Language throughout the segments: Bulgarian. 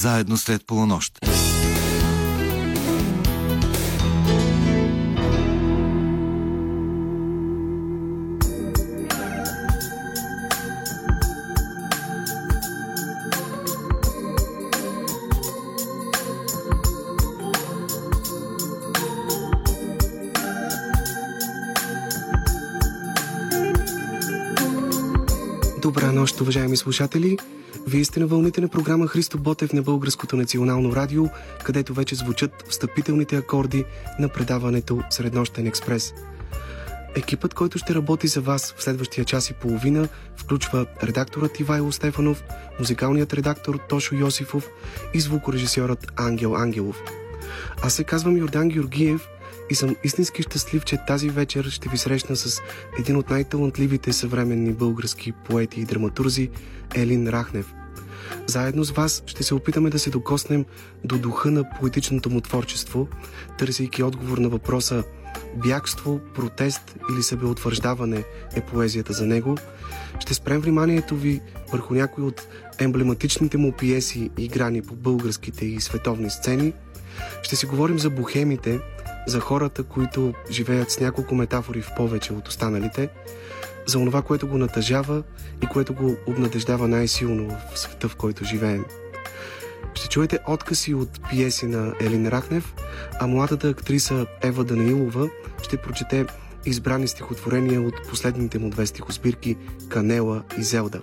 заедно след полунощ. Добра нощ, уважаеми слушатели! Вие сте на вълните на програма Христо Ботев на Българското национално радио, където вече звучат встъпителните акорди на предаването Среднощен експрес. Екипът, който ще работи за вас в следващия час и половина, включва редакторът Ивайло Стефанов, музикалният редактор Тошо Йосифов и звукорежисьорът Ангел Ангелов. Аз се казвам Йордан Георгиев – и съм истински щастлив, че тази вечер ще ви срещна с един от най-талантливите съвременни български поети и драматурзи Елин Рахнев. Заедно с вас ще се опитаме да се докоснем до духа на поетичното му творчество, търсейки отговор на въпроса бягство, протест или себеутвърждаване е поезията за него. Ще спрем вниманието ви върху някои от емблематичните му пиеси, играни по българските и световни сцени. Ще си говорим за бухемите, за хората, които живеят с няколко метафори в повече от останалите, за онова, което го натъжава и което го обнадеждава най-силно в света, в който живеем. Ще чуете откази от пиеси на Елин Рахнев, а младата актриса Ева Данаилова ще прочете избрани стихотворения от последните му две стихосбирки Канела и Зелда.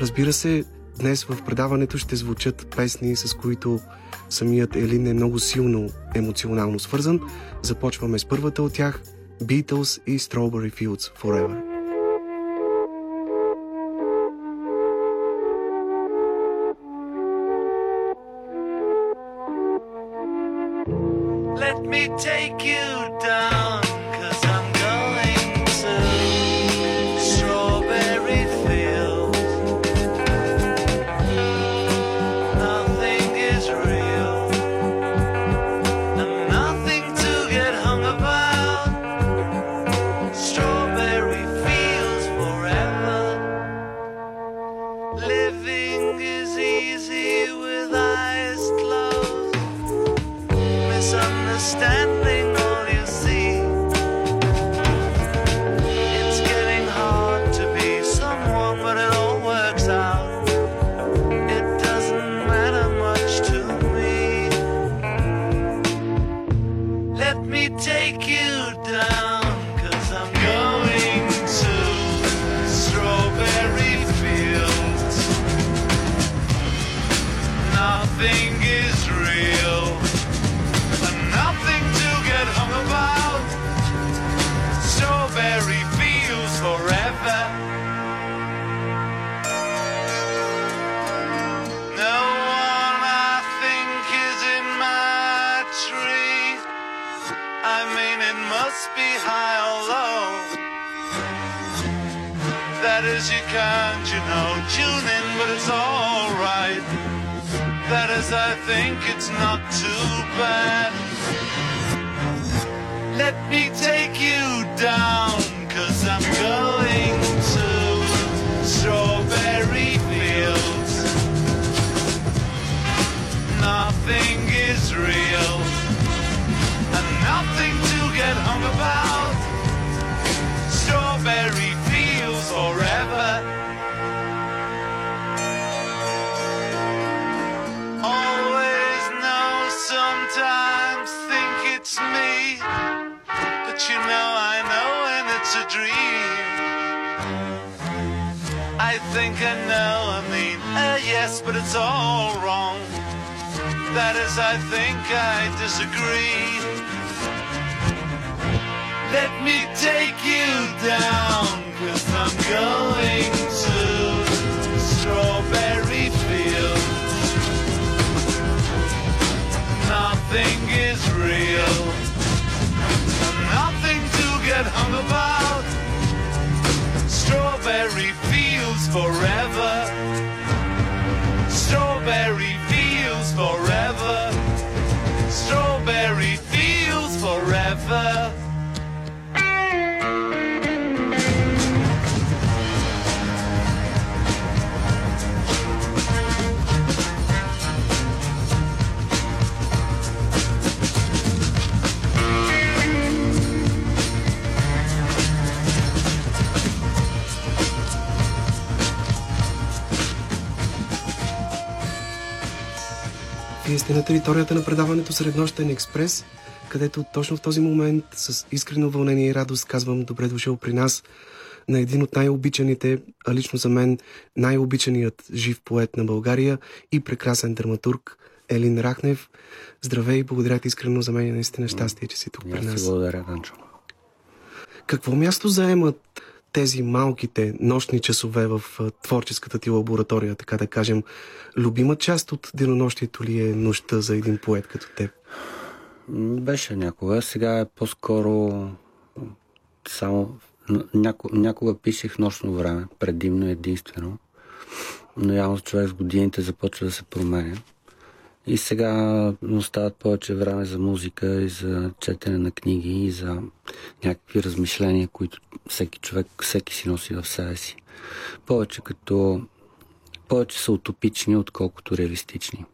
Разбира се, днес в предаването ще звучат песни, с които Самият Елин е много силно емоционално свързан. Започваме с първата от тях Beatles и Strawberry Fields Forever. Me take you down can't you know? Tune in, but it's alright. That is, I think it's not too bad. Let me take you down, cause I'm going. a dream. I think I know, I mean, uh, yes, but it's all wrong. That is, I think I disagree. Let me take you down, cause I'm going to Strawberry Field. Nothing is real, nothing to get hung about. Strawberry fields forever. Strawberry fields forever. Strawberry Вие сте на територията на предаването Среднощен експрес, където точно в този момент с искрено вълнение и радост казвам добре дошъл при нас на един от най-обичаните, а лично за мен най-обичаният жив поет на България и прекрасен драматург Елин Рахнев. Здравей и благодаря ти искрено за мен и наистина щастие, че си тук при нас. Благодаря, Данчо. Какво място заемат тези малките нощни часове в творческата ти лаборатория, така да кажем? Любима част от денонощието ли е нощта за един поет като теб? Беше някога. Сега е по-скоро само няко, някога пишех нощно време, предимно единствено. Но явно човек с годините започва да се променя. И сега остават повече време за музика и за четене на книги и за някакви размишления, които всеки човек, всеки си носи в себе си. Повече като повече са утопични, отколкото реалистични.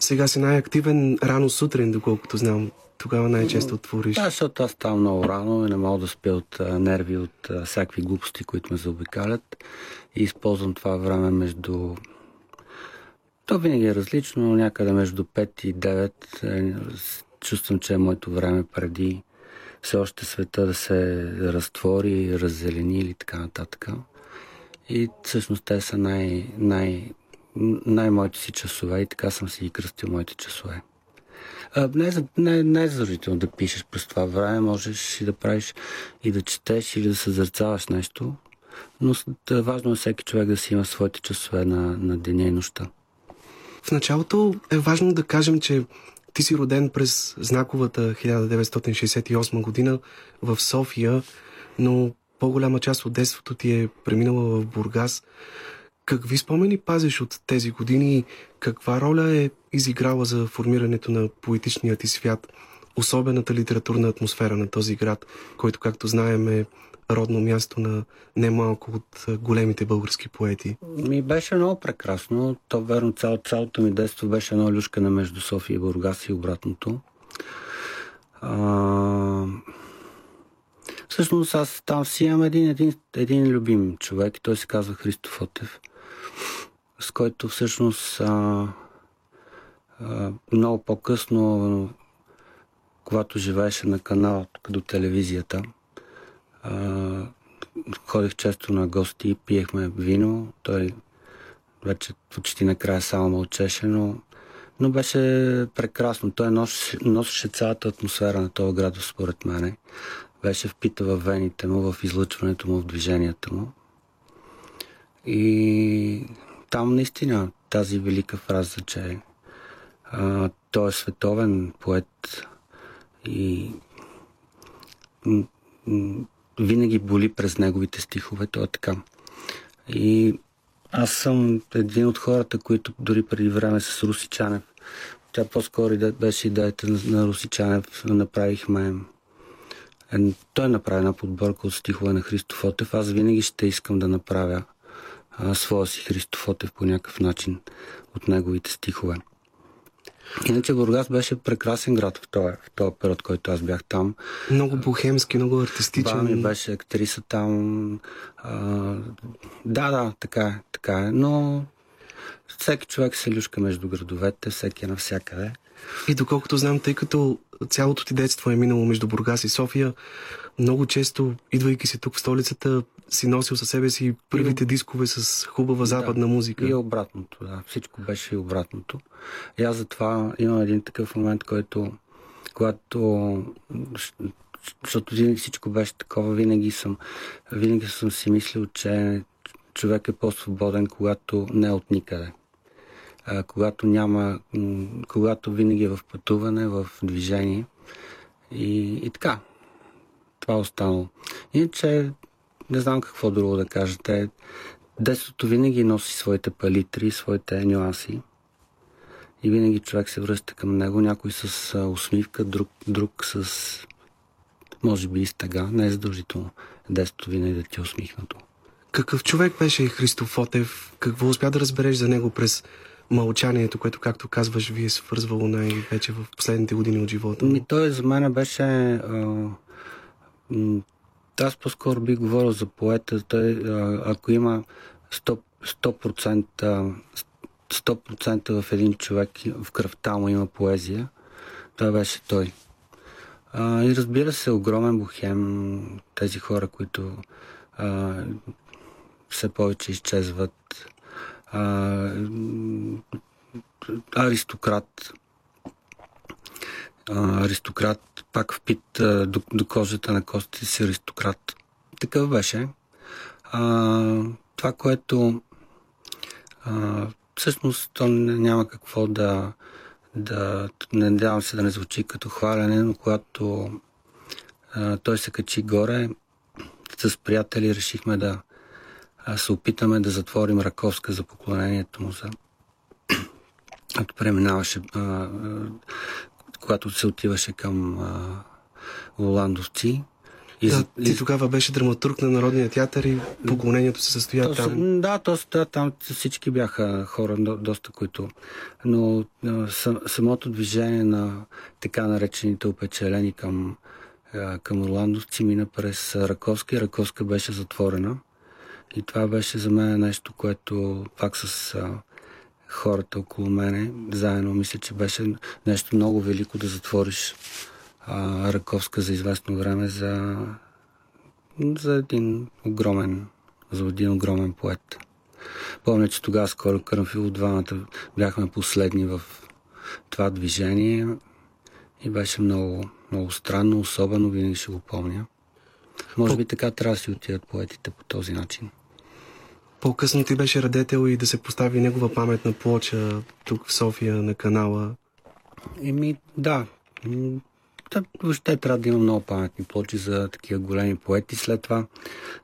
Сега си най-активен рано сутрин, доколкото знам. Тогава най-често твориш. Да, защото аз ставам много рано и не мога да спя от а, нерви, от а, всякакви глупости, които ме заобикалят. И използвам това време между... То винаги е различно, но някъде между 5 и 9 е, чувствам, че е моето време преди все още света да се разтвори, раззелени или така нататък. И всъщност те са най- най- най-моите си часове и така съм си и кръстил моите часове. А, не, не, не е задължително да пишеш през това време, можеш и да правиш и да четеш или да съзерцаваш нещо, но важно е всеки човек да си има своите часове на, на деня и нощта. В началото е важно да кажем, че ти си роден през знаковата 1968 година в София, но по-голяма част от детството ти е преминала в Бургас. Какви спомени пазиш от тези години и каква роля е изиграла за формирането на поетичния ти свят, особената литературна атмосфера на този град, който, както знаем, е родно място на немалко от големите български поети? Ми беше много прекрасно. То верно, цяло, цялото ми детство беше едно люшкане между София и Бургас и обратното. А... Всъщност аз там си имам един, един, един любим човек, той се казва Христо Фотев, с който всъщност а, а, много по-късно, когато живееше на канал тук до телевизията, ходих често на гости, пиехме вино, той вече почти накрая само мълчеше, но, но беше прекрасно. Той носеше, носеше цялата атмосфера на този град, според мене беше впита в вените му, в излъчването му, в движението му. И там наистина тази велика фраза, че а, той е световен поет и винаги боли през неговите стихове, то е така. И аз съм един от хората, които дори преди време с Русичанев, тя по-скоро беше идеята на Русичанев, направихме той направи една подборка от стихове на Христо Фотев. Аз винаги ще искам да направя а, своя си Христо Фотев по някакъв начин от неговите стихове. Иначе Бургас беше прекрасен град в този, в този период, който аз бях там. Много бухемски, много артистичен. Баба ми беше актриса там. А, да, да, така така е. Но всеки човек се люшка между градовете, всеки е навсякъде. И доколкото знам, тъй като цялото ти детство е минало между Бургас и София, много често, идвайки си тук в столицата, си носил със себе си първите и... дискове с хубава западна да, музика. И обратното, да. Всичко беше и обратното. И аз затова имам един такъв момент, който, когато защото всичко беше такова, винаги съм, винаги съм си мислил, че човек е по-свободен, когато не е от никъде а, когато няма, когато винаги е в пътуване, в движение. И, и така. Това е останало. Иначе, не знам какво друго да кажете. Детството винаги носи своите палитри, своите нюанси. И винаги човек се връща към него. Някой с усмивка, друг, друг с може би и стъга. Не е задължително детството винаги да ти е усмихнато. Какъв човек беше Христо Фотев? Какво успя да разбереш за него през мълчанието, което, както казваш, ви е свързвало най-вече в последните години от живота? Ми, той за мен беше... А, аз по-скоро би говорил за поета. Той, ако има 100%, 100% 100% в един човек в кръвта му има поезия. Това беше той. А, и разбира се, огромен бухем, тези хора, които а, все повече изчезват. А, аристократ. Аристократ, пак впит до, до кожата на костите си аристократ. Такъв беше. А, това, което а, всъщност то няма какво да, да надявам се да не звучи като хваляне, но когато а, той се качи горе, с приятели решихме да а, се опитаме да затворим Раковска за поклонението му за като преминаваше а, когато се отиваше към а, Оландовци и да, ти тогава беше драматург на Народния театър и поклонението се състоя то, там. Да, то, да, там всички бяха хора, доста които. Но самото движение на така наречените опечелени към, към Орландовци мина през Раковска и Раковска беше затворена. И това беше за мен нещо, което пак с хората около мене, заедно мисля, че беше нещо много велико да затвориш а, Раковска за известно време за, за един огромен, за един огромен поет. Помня, че тогава с Коля Кърнфил двамата бяхме последни в това движение и беше много, много странно, особено винаги ще го помня. Може би така трябва да си отидат поетите по този начин. По-късно ти беше радетел и да се постави негова паметна плоча тук в София на канала. Еми, да. Та, въобще трябва да има много паметни плочи за такива големи поети. След това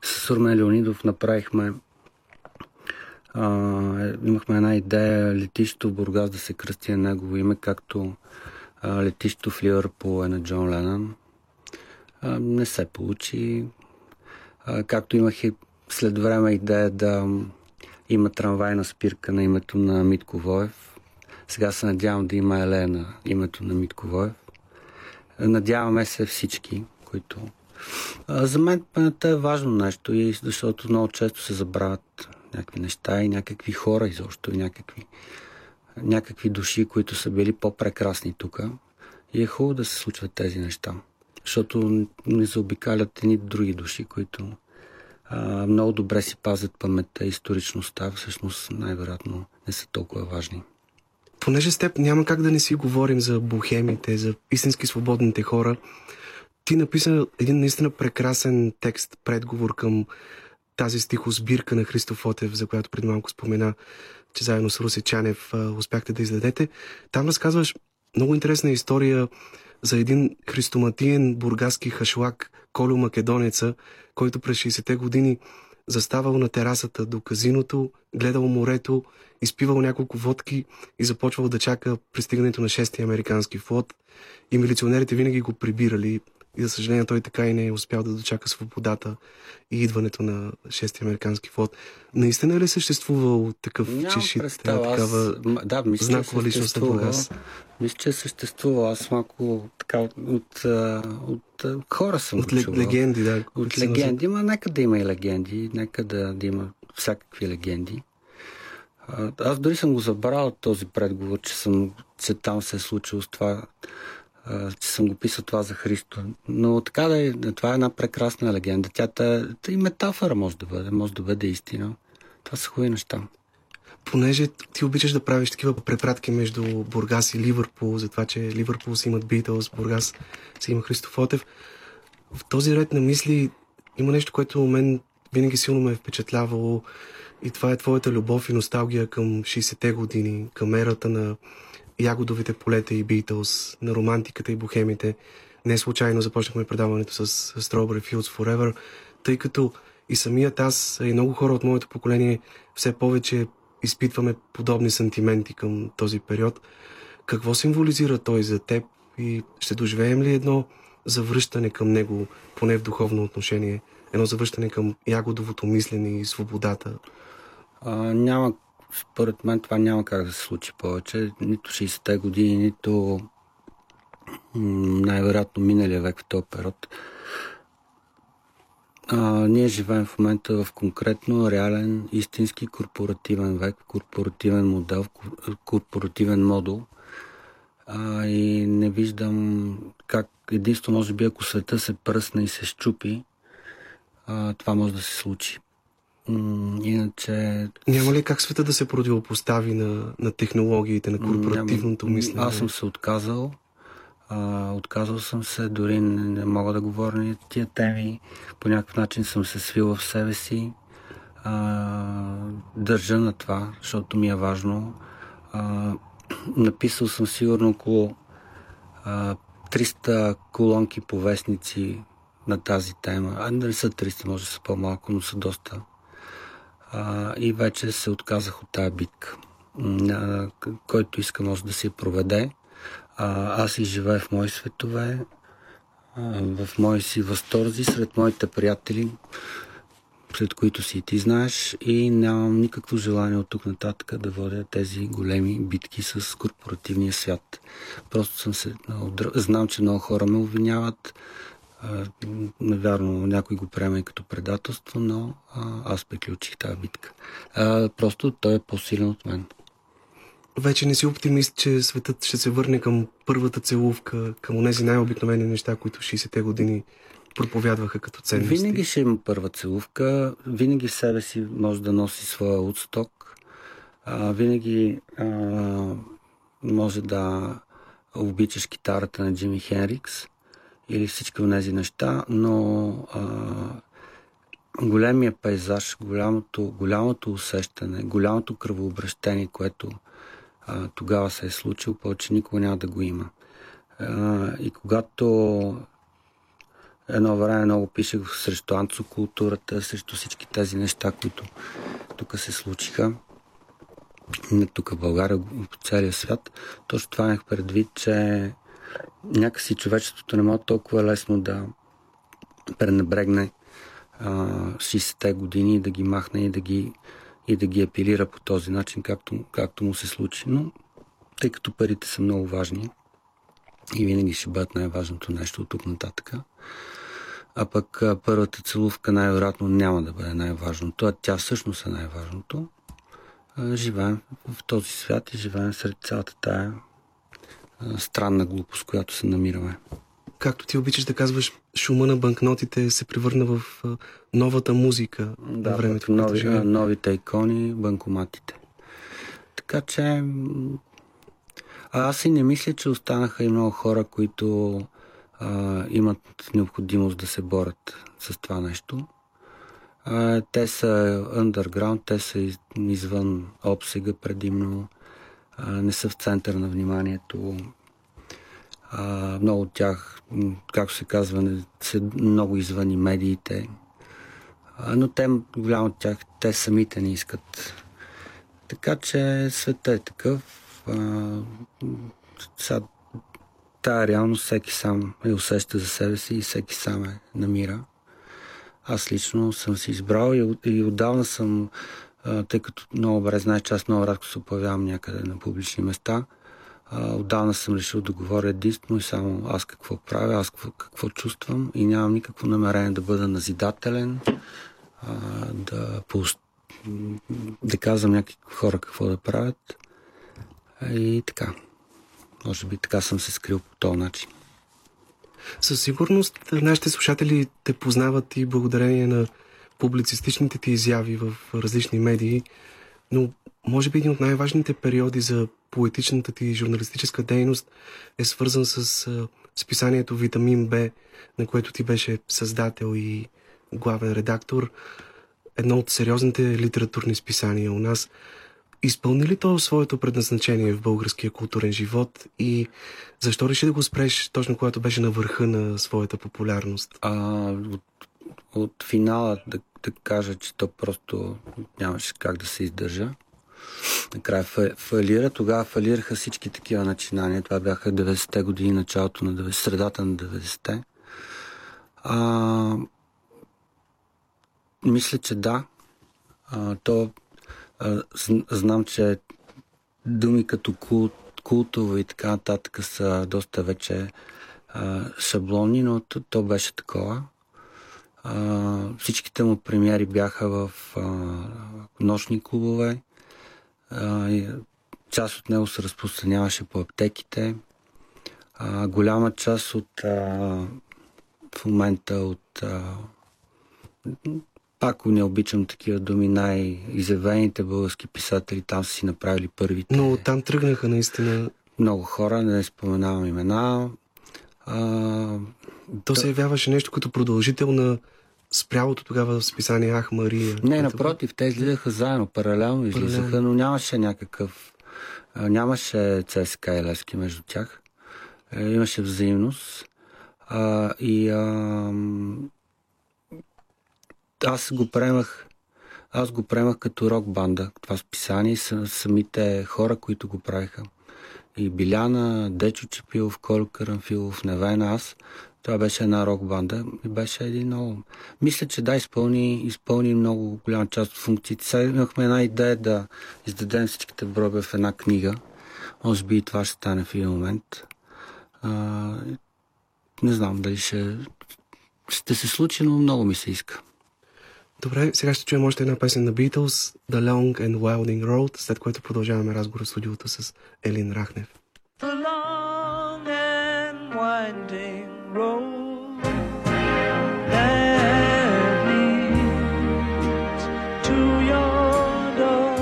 с Урмен Леонидов направихме а, имахме една идея летището в Бургас да се кръсти на негово име, както а, летището в Ливърпул е на Джон Ленън. А, не се получи. А, както имах и след време идея да има трамвайна спирка на името на Митко Воев. Сега се надявам да има Еле на името на Митко Воев. Надяваме се всички, които... За мен паметта е важно нещо, и защото много често се забравят някакви неща и някакви хора изобщо, и някакви, някакви души, които са били по-прекрасни тук. И е хубаво да се случват тези неща. Защото не заобикалят едни други души, които много добре си пазят паметта и историчността, всъщност най-вероятно не са толкова важни. Понеже с теб няма как да не си говорим за бухемите, за истински свободните хора, ти написа един наистина прекрасен текст, предговор към тази стихосбирка на Христо Отев, за която преди малко спомена, че заедно с Руси Чанев успяхте да издадете. Там разказваш много интересна история за един христоматиен бургаски хашлак, Колю Македонеца, който през 60-те години заставал на терасата до казиното, гледал морето, изпивал няколко водки и започвал да чака пристигането на 6-ти американски флот. И милиционерите винаги го прибирали и за съжаление той така и не е успял да дочака свободата и идването на 6-ти американски флот. Наистина ли е съществувал такъв чешит, такава да, мисля, знакова личност на Бургас? Мисля, че е съществува. Аз малко така от, от, от, от хора съм От чувал. легенди, да. От легенди, ма нека да има и легенди, нека да, да има всякакви легенди. Аз дори съм го забрал този предговор, че, съм, че там се е случило с това че съм го писал това за Христо. Но така да е, това е една прекрасна легенда. Тя та, та и метафора може да бъде, може да бъде истина. Това са хубави неща. Понеже ти обичаш да правиш такива препратки между Бургас и Ливърпул, за това, че Ливърпул си имат Битълс, Бургас си има Христофотев. В този ред на мисли има нещо, което мен винаги силно ме е впечатлявало и това е твоята любов и носталгия към 60-те години, към ерата на ягодовите полета и Beatles, на романтиката и бухемите. Не случайно започнахме предаването с Strawberry Fields Forever, тъй като и самият аз, и много хора от моето поколение все повече изпитваме подобни сантименти към този период. Какво символизира той за теб и ще доживеем ли едно завръщане към него, поне в духовно отношение, едно завръщане към ягодовото мислене и свободата? А, няма според мен това няма как да се случи повече. Нито 60-те години, нито най-вероятно миналия век в този период. а, ние живеем в момента в конкретно реален, истински корпоративен век, корпоративен модел, корпоративен модул. А, и не виждам как единствено, може би, ако света се пръсне и се щупи, а, това може да се случи. Иначе... Няма ли как света да се противопостави на, на технологиите, на корпоративното мислене? Аз съм се отказал. А, отказал съм се, дори не, не мога да говоря на тия теми. По някакъв начин съм се свил в себе си. А, държа на това, защото ми е важно. А, написал съм сигурно около а, 300 колонки по вестници на тази тема. А не са 300, може да са по-малко, но са доста а, и вече се отказах от тази битка. А, който иска може да се проведе. А, аз си живея в мои светове, а, в мои си възторзи, сред моите приятели, след които си ти знаеш и нямам никакво желание от тук нататък да водя тези големи битки с корпоративния свят. Просто съм се... Знам, че много хора ме обвиняват, Навярно, някой го приема и като предателство, но аз приключих тази битка. А, просто той е по-силен от мен. Вече не си оптимист, че светът ще се върне към първата целувка, към тези най-обикновени неща, които 60-те години проповядваха като ценности. Винаги ще има първа целувка, винаги в себе си може да носи своя отсток, а, винаги а, може да обичаш китарата на Джими Хенрикс, или всички от тези неща, но а, големия пейзаж, голямото, голямото усещане, голямото кръвообращение, което а, тогава се е случило, повече никога няма да го има. А, и когато едно време много пишех срещу анцокултурата, срещу всички тези неща, които тук се случиха, не тук в България, по целия свят, точно това имах предвид, че някакси човечеството не може толкова лесно да пренебрегне 60-те години и да ги махне и да ги, и да ги апелира по този начин, както, както му се случи. Но тъй като парите са много важни и винаги ще бъдат най-важното нещо от тук нататък, а пък първата целувка най-вероятно няма да бъде най-важното, а тя всъщност е най-важното. Живеем в този свят и живеем сред цялата тая странна глупост, която се намираме. Както ти обичаш да казваш, шума на банкнотите се превърна в новата музика да, на времето. Нови, новите икони, банкоматите. Така че аз и не мисля, че останаха и много хора, които а, имат необходимост да се борят с това нещо. А, те са underground, те са извън обсега предимно не са в център на вниманието. А, много от тях, както се казва, не са много извън медиите. А, но те, голямо от тях, те самите не искат. Така че света е такъв. А, тая реалност всеки сам е усеща за себе си и всеки сам е намира. Аз лично съм си избрал и, и отдавна съм тъй като много добре знаеш, че аз много рядко се появявам някъде на публични места. отдавна съм решил да говоря единствено и само аз какво правя, аз какво, какво чувствам и нямам никакво намерение да бъда назидателен, да, да казвам някакви хора какво да правят. И така. Може би така съм се скрил по този начин. Със сигурност нашите слушатели те познават и благодарение на публицистичните ти изяви в различни медии, но може би един от най-важните периоди за поетичната ти журналистическа дейност е свързан с списанието Витамин Б, на което ти беше създател и главен редактор. Едно от сериозните литературни списания у нас. Изпълни ли то своето предназначение в българския културен живот и защо реши да го спреш точно когато беше на върха на своята популярност? А, от, от финала да да кажа, че то просто нямаше как да се издържа. Накрая фалира. Тогава фалираха всички такива начинания. Това бяха 90-те години, началото на 90, средата на 90-те. А, мисля, че да. А, то а, знам, че думи като култ, култово и така нататък са доста вече а, шаблони, но то, то беше такова. А, всичките му премиери бяха в а, нощни клубове. А, част от него се разпространяваше по аптеките. А, голяма част от а, в момента от а, пак не обичам такива думи, най-изявените български писатели там са си направили първите. Но там тръгнаха наистина. Много хора, не споменавам имена. А, То се явяваше нещо като продължител на спрялото тогава списание Ах Мария. Не, напротив, те излизаха заедно, паралелно излизаха, но нямаше някакъв... Нямаше ЦСКА и Лески между тях. Е, имаше взаимност. А, и а, аз го приемах аз го приемах като рок банда, това списание, самите хора, които го правиха. И Биляна, Дечо Чепилов, Коло Карамфилов, Невена, аз. Това беше една рок банда и беше един много... Мисля, че да, изпълни, изпълни много голяма част от функциите. Сега имахме една идея да издадем всичките броби в една книга. Може би и това ще стане в един момент. А, не знам дали ще, ще се случи, но много ми се иска. Добре, сега ще чуем още една песен на Beatles, The Long and Winding Road, след което продължаваме разговор в студиото с Елин Рахнев. The long and winding road that leads to your door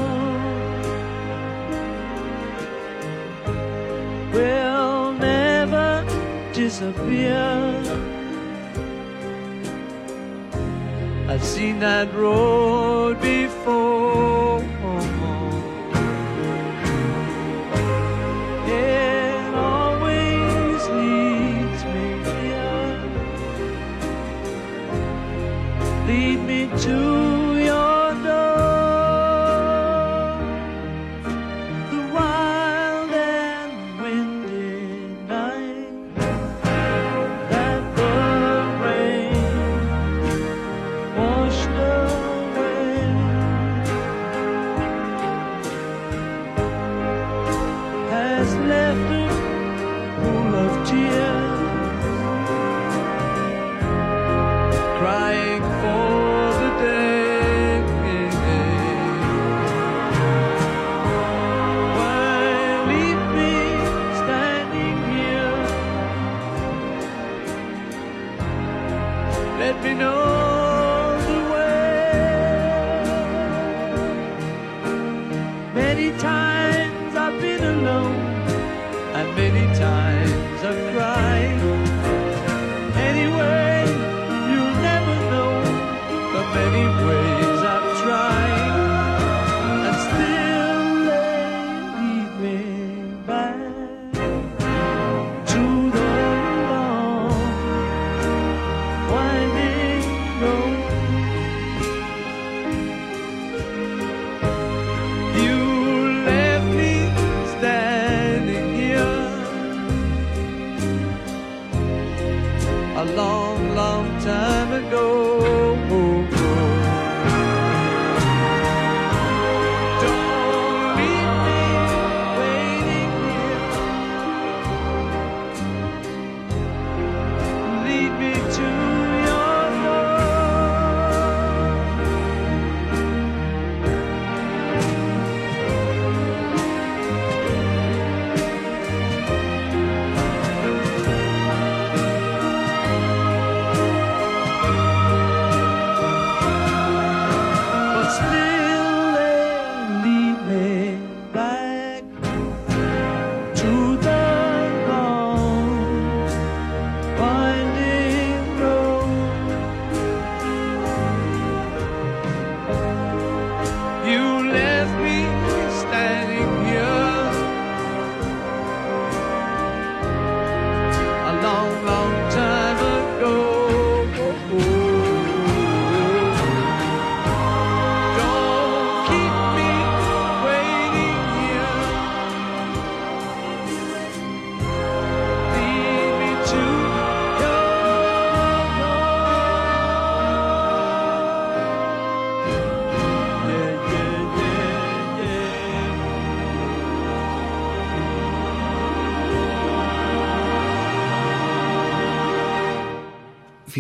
will never disappear I've seen that road before. to your door. The wild and windy night that the rain washed away. Has left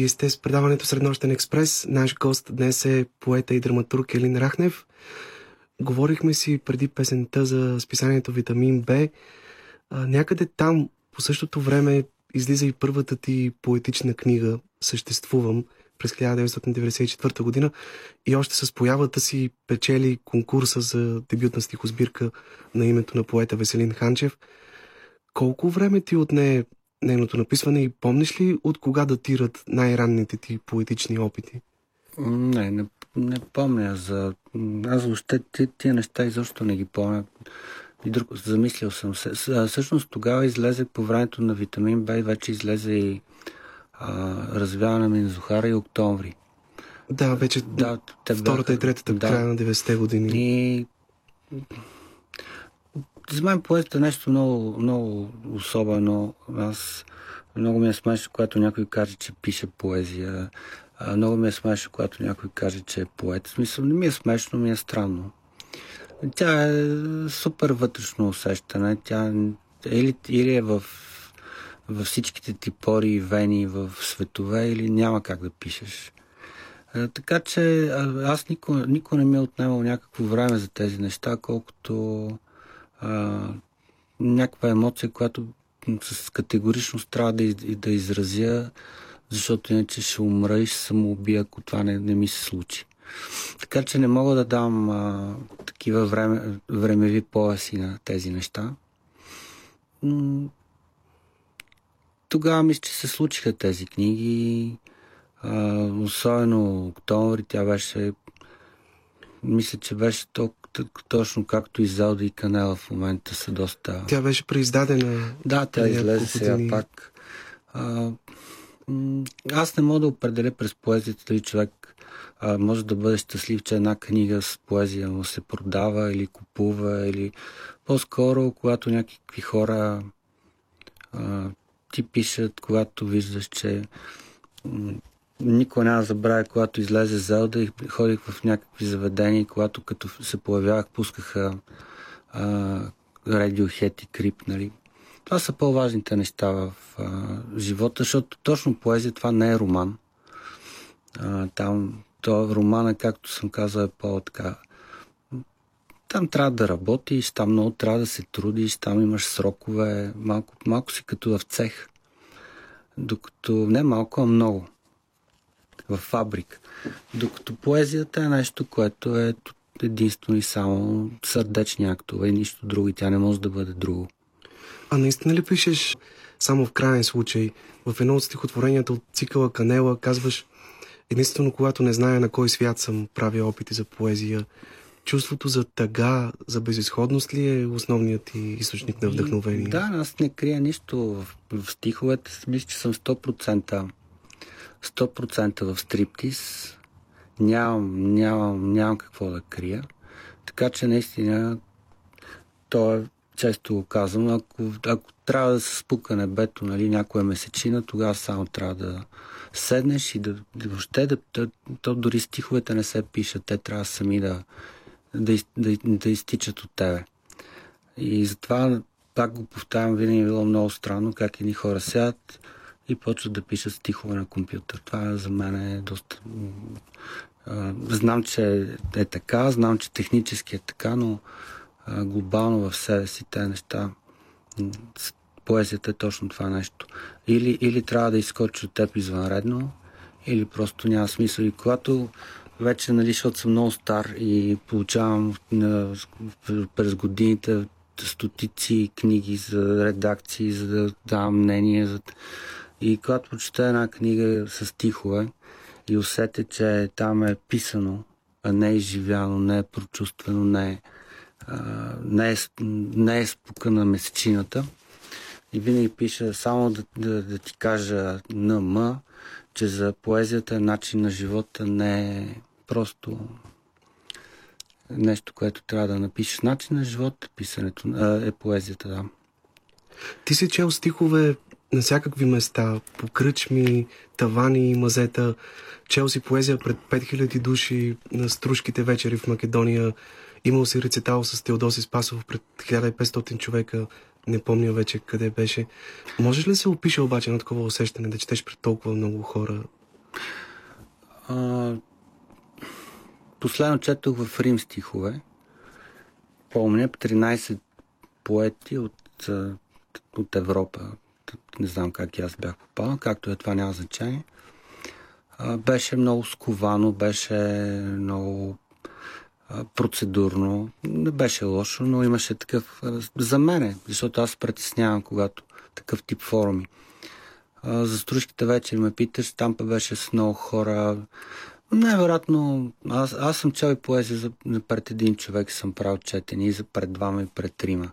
Вие сте с предаването Среднощен експрес. Наш гост днес е поета и драматург Елин Рахнев. Говорихме си преди песента за списанието Витамин Б. някъде там, по същото време, излиза и първата ти поетична книга Съществувам през 1994 година и още с появата си печели конкурса за дебютна стихосбирка на името на поета Веселин Ханчев. Колко време ти отне нейното написване и помниш ли от кога датират най-ранните ти поетични опити? Не, не, не помня за... Аз въобще тия неща изобщо не ги помня. И друг, замислил съм се. Всъщност тогава излезе по времето на витамин Б вече излезе и а, развяване на Зухара и октомври. Да, вече да, те втората бяха, и третата да, края на 90-те години. И за мен поезията е нещо много, много особено. Аз много ми е смешно, когато някой каже, че пише поезия. Много ми е смешно, когато някой каже, че е поет. В смисъл, не ми е смешно, ми е странно. Тя е супер вътрешно усещане. Тя или, или е в, във всичките ти пори и вени в светове, или няма как да пишеш. А, така че аз никога, никога не ми е отнемал някакво време за тези неща, колкото а, някаква емоция, която с категоричност трябва да, да изразя, защото иначе ще умра и ще самоубия, ако това не, не ми се случи. Така че не мога да дам а, такива време, времеви пояси на тези неща. Тогава мисля, че се случиха тези книги. А, особено октомври, тя беше мисля, че беше толкова точно както и Залда и Канела в момента са доста... Тя беше преиздадена. Да, тя излезе сега пак. А, аз не мога да определя през поезията дали човек а, може да бъде щастлив, че една книга с поезия му се продава или купува, или по-скоро, когато някакви хора а, ти пишат, когато виждаш, че никога няма забравя, когато излезе Зелда и ходих в някакви заведения, когато като се появявах, пускаха а, Radiohead и Крип, нали. Това са по-важните неща в а, живота, защото точно поезия това не е роман. А, там то романа, както съм казал, е по-така там трябва да работиш, там много трябва да се трудиш, там имаш срокове, малко, малко си като в цех. Докато не малко, а много в фабрика. Докато поезията е нещо, което е единствено и само сърдечни актове и нищо друго и тя не може да бъде друго. А наистина ли пишеш само в крайен случай? В едно от стихотворенията от цикъла Канела казваш единствено когато не зная на кой свят съм правил опити за поезия, чувството за тъга, за безисходност ли е основният ти източник на вдъхновение? Да, аз не крия нищо в, в стиховете. Мисля, че съм 100% 100% в стриптиз. Нямам, нямам, нямам какво да крия. Така че наистина то е, често го казвам, ако, ако трябва да се спука небето, нали, някоя месечина, тогава само трябва да седнеш и да, въобще да, да, то дори стиховете не се пишат, те трябва сами да, да, да, да изтичат от тебе. И затова пак го повтарям, винаги е било много странно как едни хора сядат, и почват да пишат стихове на компютър. Това за мен е доста... Знам, че е така, знам, че технически е така, но глобално в себе си тези неща поезията е точно това нещо. Или, или трябва да изкочи от теб извънредно, или просто няма смисъл. И когато вече, нали, защото съм много стар и получавам на, през годините стотици книги за редакции, за да давам мнение, за и когато прочета една книга с тихове и усетя, че там е писано, а не е изживяно, не е прочувствено, не е, а, не е, не е спука на месечината. И винаги пиша само да, да, да ти кажа на М, че за поезията начин на живота не е просто нещо, което трябва да напишеш. Начин на живота писането е поезията, да. Ти си чел стихове на всякакви места, по кръчми, тавани и мазета. Чел си поезия пред 5000 души на стружките вечери в Македония. Имал си рецитал с Теодоси Спасов пред 1500 човека. Не помня вече къде беше. Можеш ли да се опише обаче на такова усещане да четеш пред толкова много хора А, последно четох в Рим стихове. Помня 13 поети от, от Европа. Не знам как и аз бях попал, както е това няма значение. А, беше много сковано, беше много процедурно. Не беше лошо, но имаше такъв... За мене, защото аз притеснявам, когато такъв тип форуми. За стружките вечер ме питаш, там па беше с много хора. Най-вероятно, аз, аз съм чел и поезия за, пред един човек съм правил четени и за пред двама и пред трима.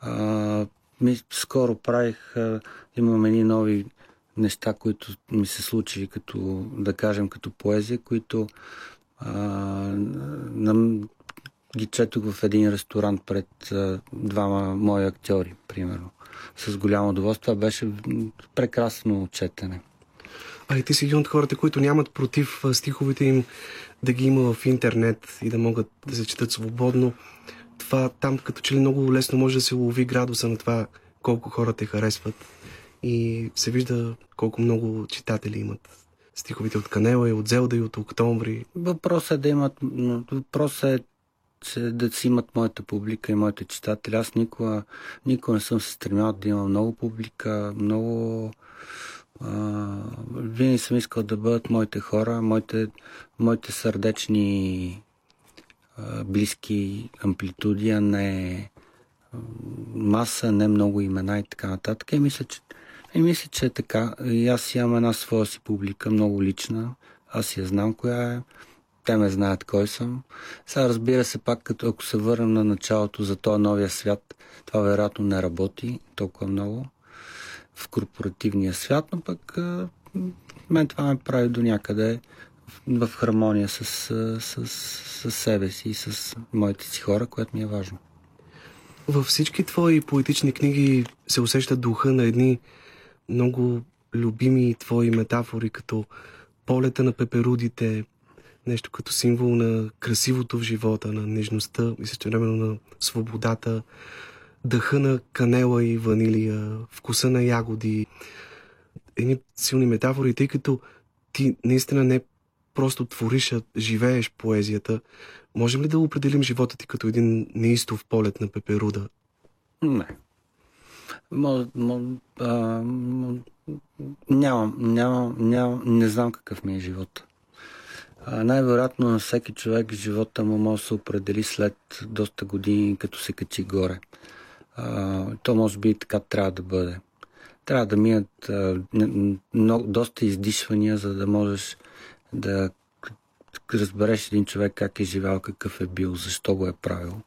А, ми, скоро правих, имам едни нови неща, които ми се случили, като, да кажем, като поезия, които а, на, ги четох в един ресторант пред а, двама мои актьори, примерно. С голямо удоволствие. Това беше прекрасно четене. А и ти си един от хората, които нямат против стиховете им да ги има в интернет и да могат да се четат свободно. Това там като че ли много лесно може да се лови градуса на това колко хора те харесват. И се вижда колко много читатели имат стиховите от Канела и от Зелда и от Октомври. Въпросът е да имат... Въпросът е да си имат моята публика и моите читатели. Аз никога, никога не съм се стремял да имам много публика, много... А, винаги съм искал да бъдат моите хора, моите, моите сърдечни близки амплитуди, а не маса, не много имена и така нататък. И мисля, че и мисля, че е така. И аз имам една своя си публика, много лична. Аз я знам коя е. Те ме знаят кой съм. Сега разбира се, пак като ако се върнем на началото за този новия свят, това вероятно не работи толкова много в корпоративния свят, но пък мен това ме прави до някъде в хармония с, с, с, с себе си и с моите си хора, което ми е важно. Във всички твои поетични книги се усеща духа на едни много любими твои метафори, като полета на пеперудите, нещо като символ на красивото в живота, на нежността и същевременно на свободата, дъха на канела и ванилия, вкуса на ягоди. Едни силни метафори, тъй като ти наистина не просто твориш, а живееш поезията. Можем ли да определим живота ти като един неистов полет на пеперуда? Не. Мо, мо, а, нямам, нямам, нямам, не знам какъв ми е живота. най-вероятно на всеки човек живота му може да се определи след доста години, като се качи горе. А, то може би така трябва да бъде. Трябва да минат а, много, доста издишвания, за да можеш да разбереш един човек как е живял, какъв е бил, защо го е правил.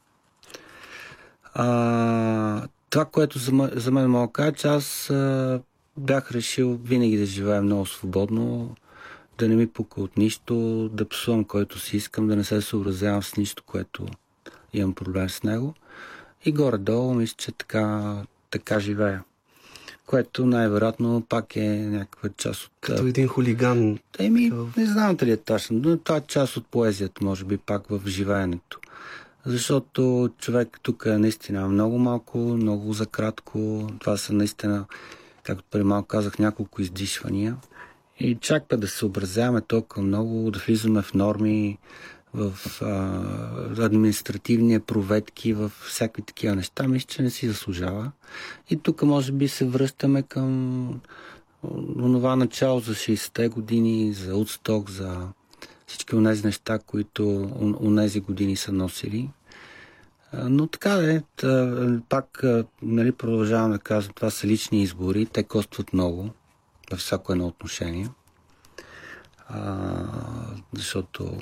А, това, което за, за мен мога да кажа, че аз а, бях решил винаги да живея много свободно, да не ми пука от нищо, да псувам който си искам, да не се съобразявам с нищо, което имам проблем с него. И горе-долу мисля, че така, така живея. Което най-вероятно пак е някаква част от... Като един хулиган. Еми, не знам дали е точно, но това е част от поезията, може би, пак в живеенето защото човек тук е наистина много малко, много за кратко. Това са наистина, както преди малко казах, няколко издишвания. И чак да се съобразяваме толкова много, да влизаме в норми, в а, административни проветки, в всякакви такива неща, мисля, че не си заслужава. И тук може би се връщаме към онова начало за 60-те години, за Удсток, за всички от тези неща, които у тези години са носили. Но така е, пак нали, продължавам да казвам, това са лични избори, те костват много във всяко едно отношение. А, защото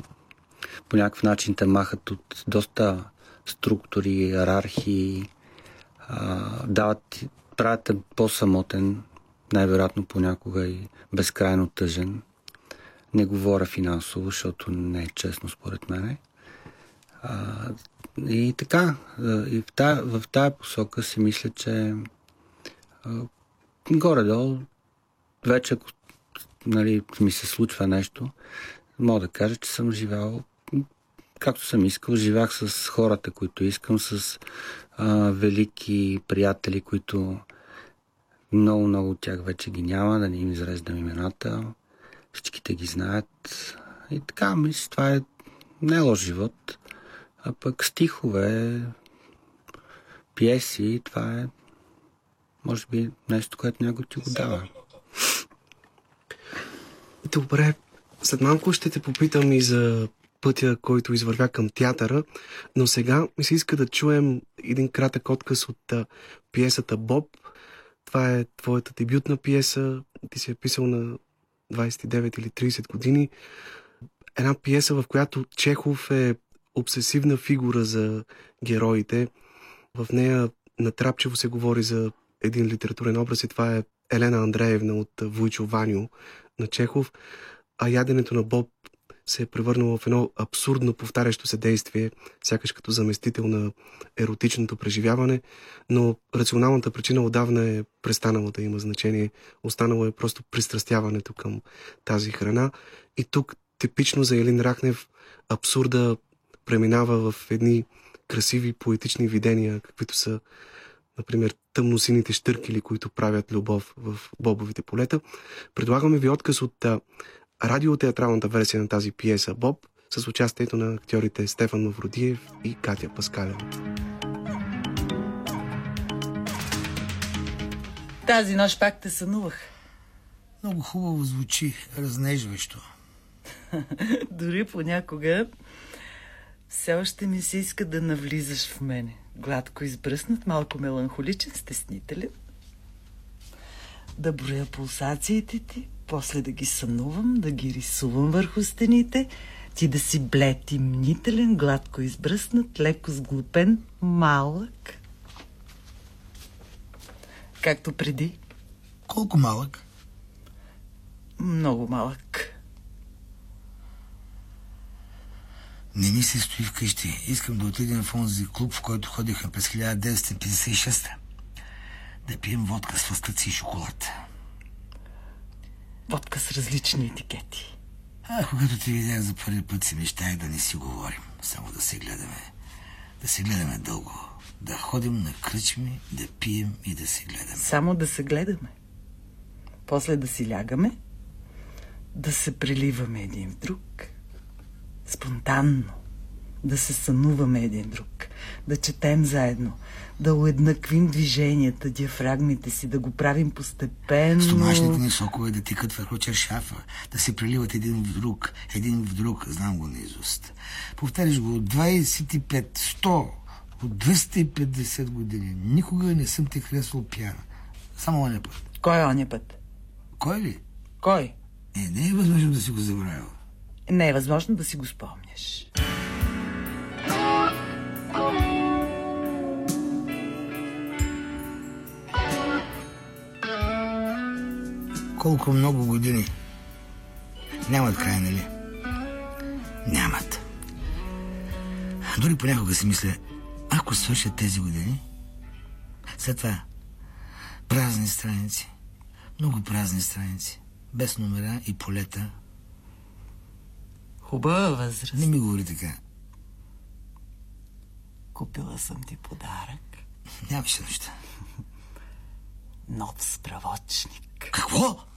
по някакъв начин те махат от доста структури, иерархии, а, дават, правят по-самотен, най-вероятно понякога и безкрайно тъжен. Не говоря финансово, защото не е честно според мен. А, и така, и в тая, в тая посока си мисля, че а, горе-долу, вече ако нали, ми се случва нещо, мога да кажа, че съм живял както съм искал. Живях с хората, които искам, с а, велики приятели, които много-много от тях вече ги няма, да не им изреждам имената всичките ги знаят. И така, мисля, това е не е лош живот, а пък стихове, пиеси, това е може би нещо, което някой ти го дава. Добре, след малко ще те попитам и за пътя, който извървя към театъра, но сега ми се иска да чуем един кратък отказ от пиесата Боб. Това е твоята дебютна пиеса. Ти си е писал на 29 или 30 години. Една пиеса, в която Чехов е обсесивна фигура за героите. В нея натрапчево се говори за един литературен образ и това е Елена Андреевна от Войчо Ваню на Чехов, а яденето на Боб се е превърнало в едно абсурдно повтарящо се действие, сякаш като заместител на еротичното преживяване, но рационалната причина отдавна е престанала да има значение. Останало е просто пристрастяването към тази храна. И тук, типично за Елин Рахнев, абсурда преминава в едни красиви поетични видения, каквито са например, тъмносините штъркили, които правят любов в бобовите полета. Предлагаме ви отказ от радиотеатралната версия на тази пиеса Боб с участието на актьорите Стефан Мавродиев и Катя Паскалева. Тази нощ пак те сънувах. Много хубаво звучи, разнежващо. Дори понякога все още ми се иска да навлизаш в мене. Гладко избръснат, малко меланхоличен, стеснителен. Да броя пулсациите ти, после да ги сънувам, да ги рисувам върху стените, ти да си блед и мнителен, гладко избръснат, леко сглупен, малък. Както преди. Колко малък? Много малък. Не ми се стои вкъщи. Искам да отидем в онзи клуб, в който ходихме през 1956 Да пием водка с лъстъци и шоколад. Водка с различни етикети. А, когато ти видях за първи път си мечтая да не си говорим. Само да се гледаме. Да се гледаме дълго. Да ходим на кръчми, да пием и да се гледаме. Само да се гледаме. После да си лягаме, да се преливаме един в друг, спонтанно, да се сънуваме един друг, да четем заедно, да уеднаквим движенията, диафрагмите си, да го правим постепенно. Стомашните ни сокове да тикат върху чершафа, да се преливат един в друг, един в друг, знам го наизуст. Повтаряш го от 25, 100, от 250 години. Никога не съм те харесвал пяна. Само оня път. Кой е оня път? Кой ли? Кой? Е, не е възможно да си го забравя. Не е възможно да си го спомняш. Колко много години. Нямат край, нали? Нямат. Дори понякога си мисля, ако свършат тези години, след това празни страници, много празни страници, без номера и полета, Хубава възраст. Не ми говори така. Купила съм ти подарък. Нямаше неща. Нов справочник. Какво?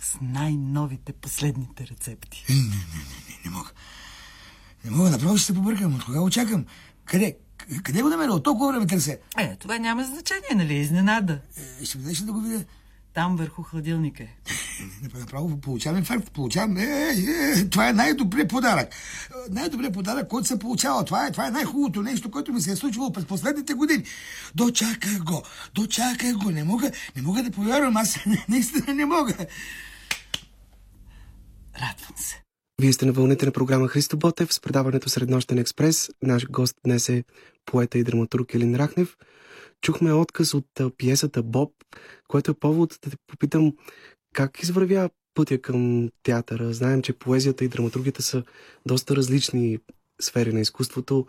С най-новите последните рецепти. Не, не, не, не, не мога. Не мога, направо ще се побъркам. От кога очакам? Къде? Къде го намеря? От толкова време търся. Е, това няма значение, нали? Изненада. Е, ще дадеш да го видя? Там върху хладилника е. Направо получавам инфаркт. Получавам... Е, е, е, това е най-добрият подарък. Най-добрият подарък, който се получава. Това е, това е най-хубавото нещо, което ми се е случвало през последните години. Дочаках го. Дочаках го. Не мога, не мога да повярвам. Аз наистина не мога. Радвам се. Вие сте на вълните на програма Христо Ботев с предаването Среднощен експрес. Наш гост днес е поета и драматург Елин Рахнев. Чухме отказ от пиесата Боб, което е повод да те попитам как извървя пътя към театъра. Знаем, че поезията и драматургията са доста различни сфери на изкуството.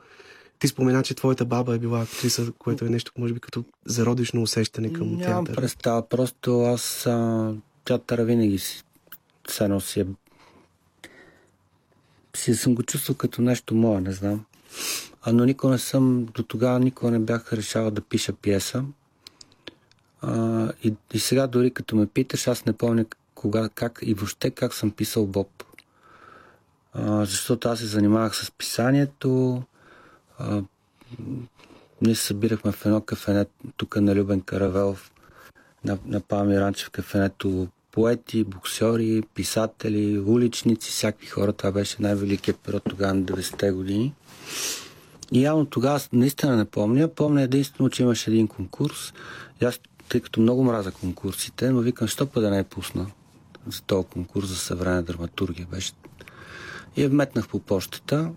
Ти спомена, че твоята баба е била актриса, което е нещо, може би, като зародишно усещане към Нямам театъра. представа. Просто аз а, театъра винаги си, все си е си съм го чувствал като нещо мое, не знам. А, но никога не съм, до тогава никога не бях решавал да пиша пиеса. А, и, и сега дори като ме питаш, аз не помня кога, как и въобще как съм писал Боб. А, защото аз се занимавах с писанието. А, ние се събирахме в едно кафене, тук на Любен Каравелов, на, на Пами кафенето поети, боксери, писатели, уличници, всякакви хора. Това беше най-великият период тогава на 90-те години. И явно тогава наистина не помня. Помня единствено, че имаше един конкурс. И аз, тъй като много мраза конкурсите, но викам, що па да не е пусна за този конкурс за съвременна драматургия. Беше. И я вметнах по почтата.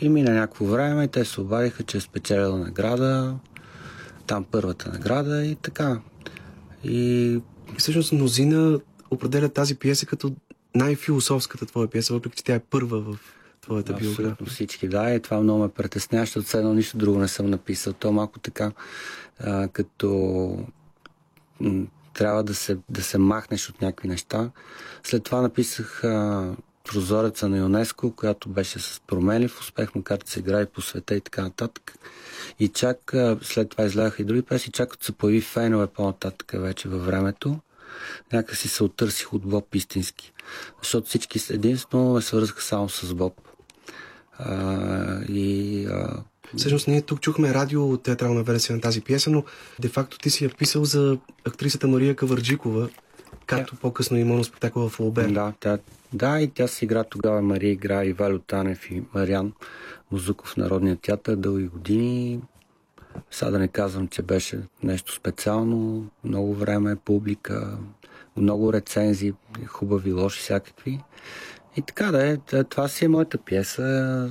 И мина някакво време и те се обадиха, че е спечелила награда. Там първата награда и така. И всъщност мнозина определят тази пиеса като най-философската твоя пиеса, въпреки че тя е първа в твоята биография. Абсолютно всички, да. И това много ме притеснява, защото все едно нищо друго не съм написал. То малко така, а, като м- трябва да се, да се махнеш от някакви неща. След това написах а, прозореца на ЮНЕСКО, която беше с променлив успех, макар че се играе по света и така нататък. И чак след това изляха и други песни, чак като се появи фенове по-нататък вече във времето, някакси се оттърсих от Боб истински. Защото всички единствено ме свързаха само с Боб. А, и а, Всъщност ние тук чухме радио театрална версия на тази пиеса, но де-факто ти си я писал за актрисата Мария Кавърджикова, както yeah. по-късно и моноспектакъл в Олбер. Да, тя, да, и тя си игра тогава. Мария игра и Валю Танев и Мариан Музуков в Народния театър дълги години. Сега да не казвам, че беше нещо специално, много време, публика, много рецензии, хубави, лоши, всякакви. И така да е, това си е моята пиеса.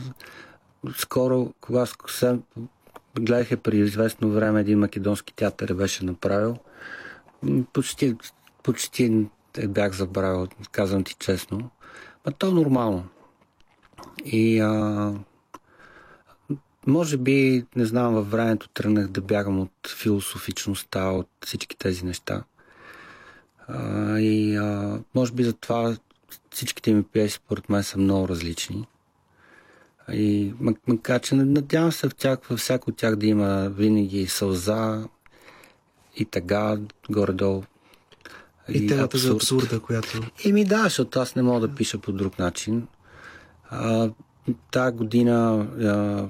Скоро, кога се гледах преди известно време един македонски театър беше направил. Почти, почти бях забравил, казвам ти честно. А то е нормално. И а, може би, не знам, във времето тръгнах да бягам от философичността, от всички тези неща. А, и а, може би затова всичките ми пиеси, според мен, са много различни. И макар, че надявам се в тях, във всяко от тях да има винаги сълза и тъга, горе-долу. И, и темата за абсурда, която... ми да, защото аз не мога да пиша по друг начин. А, тая година а,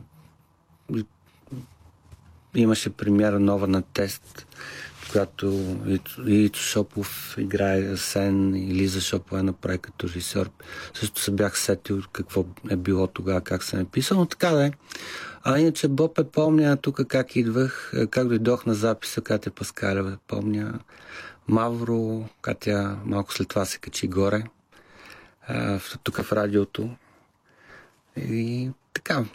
имаше премиера нова на тест, която Ицо Шопов играе Сен и Лиза Шопова направи като режисьор. Също се бях сетил какво е било тогава, как се е написал, но така да е. А иначе Боб е помня тук как идвах, как дойдох на записа, Катя Паскалева, помня Мавро, Катя малко след това се качи горе, тук в радиото. И така,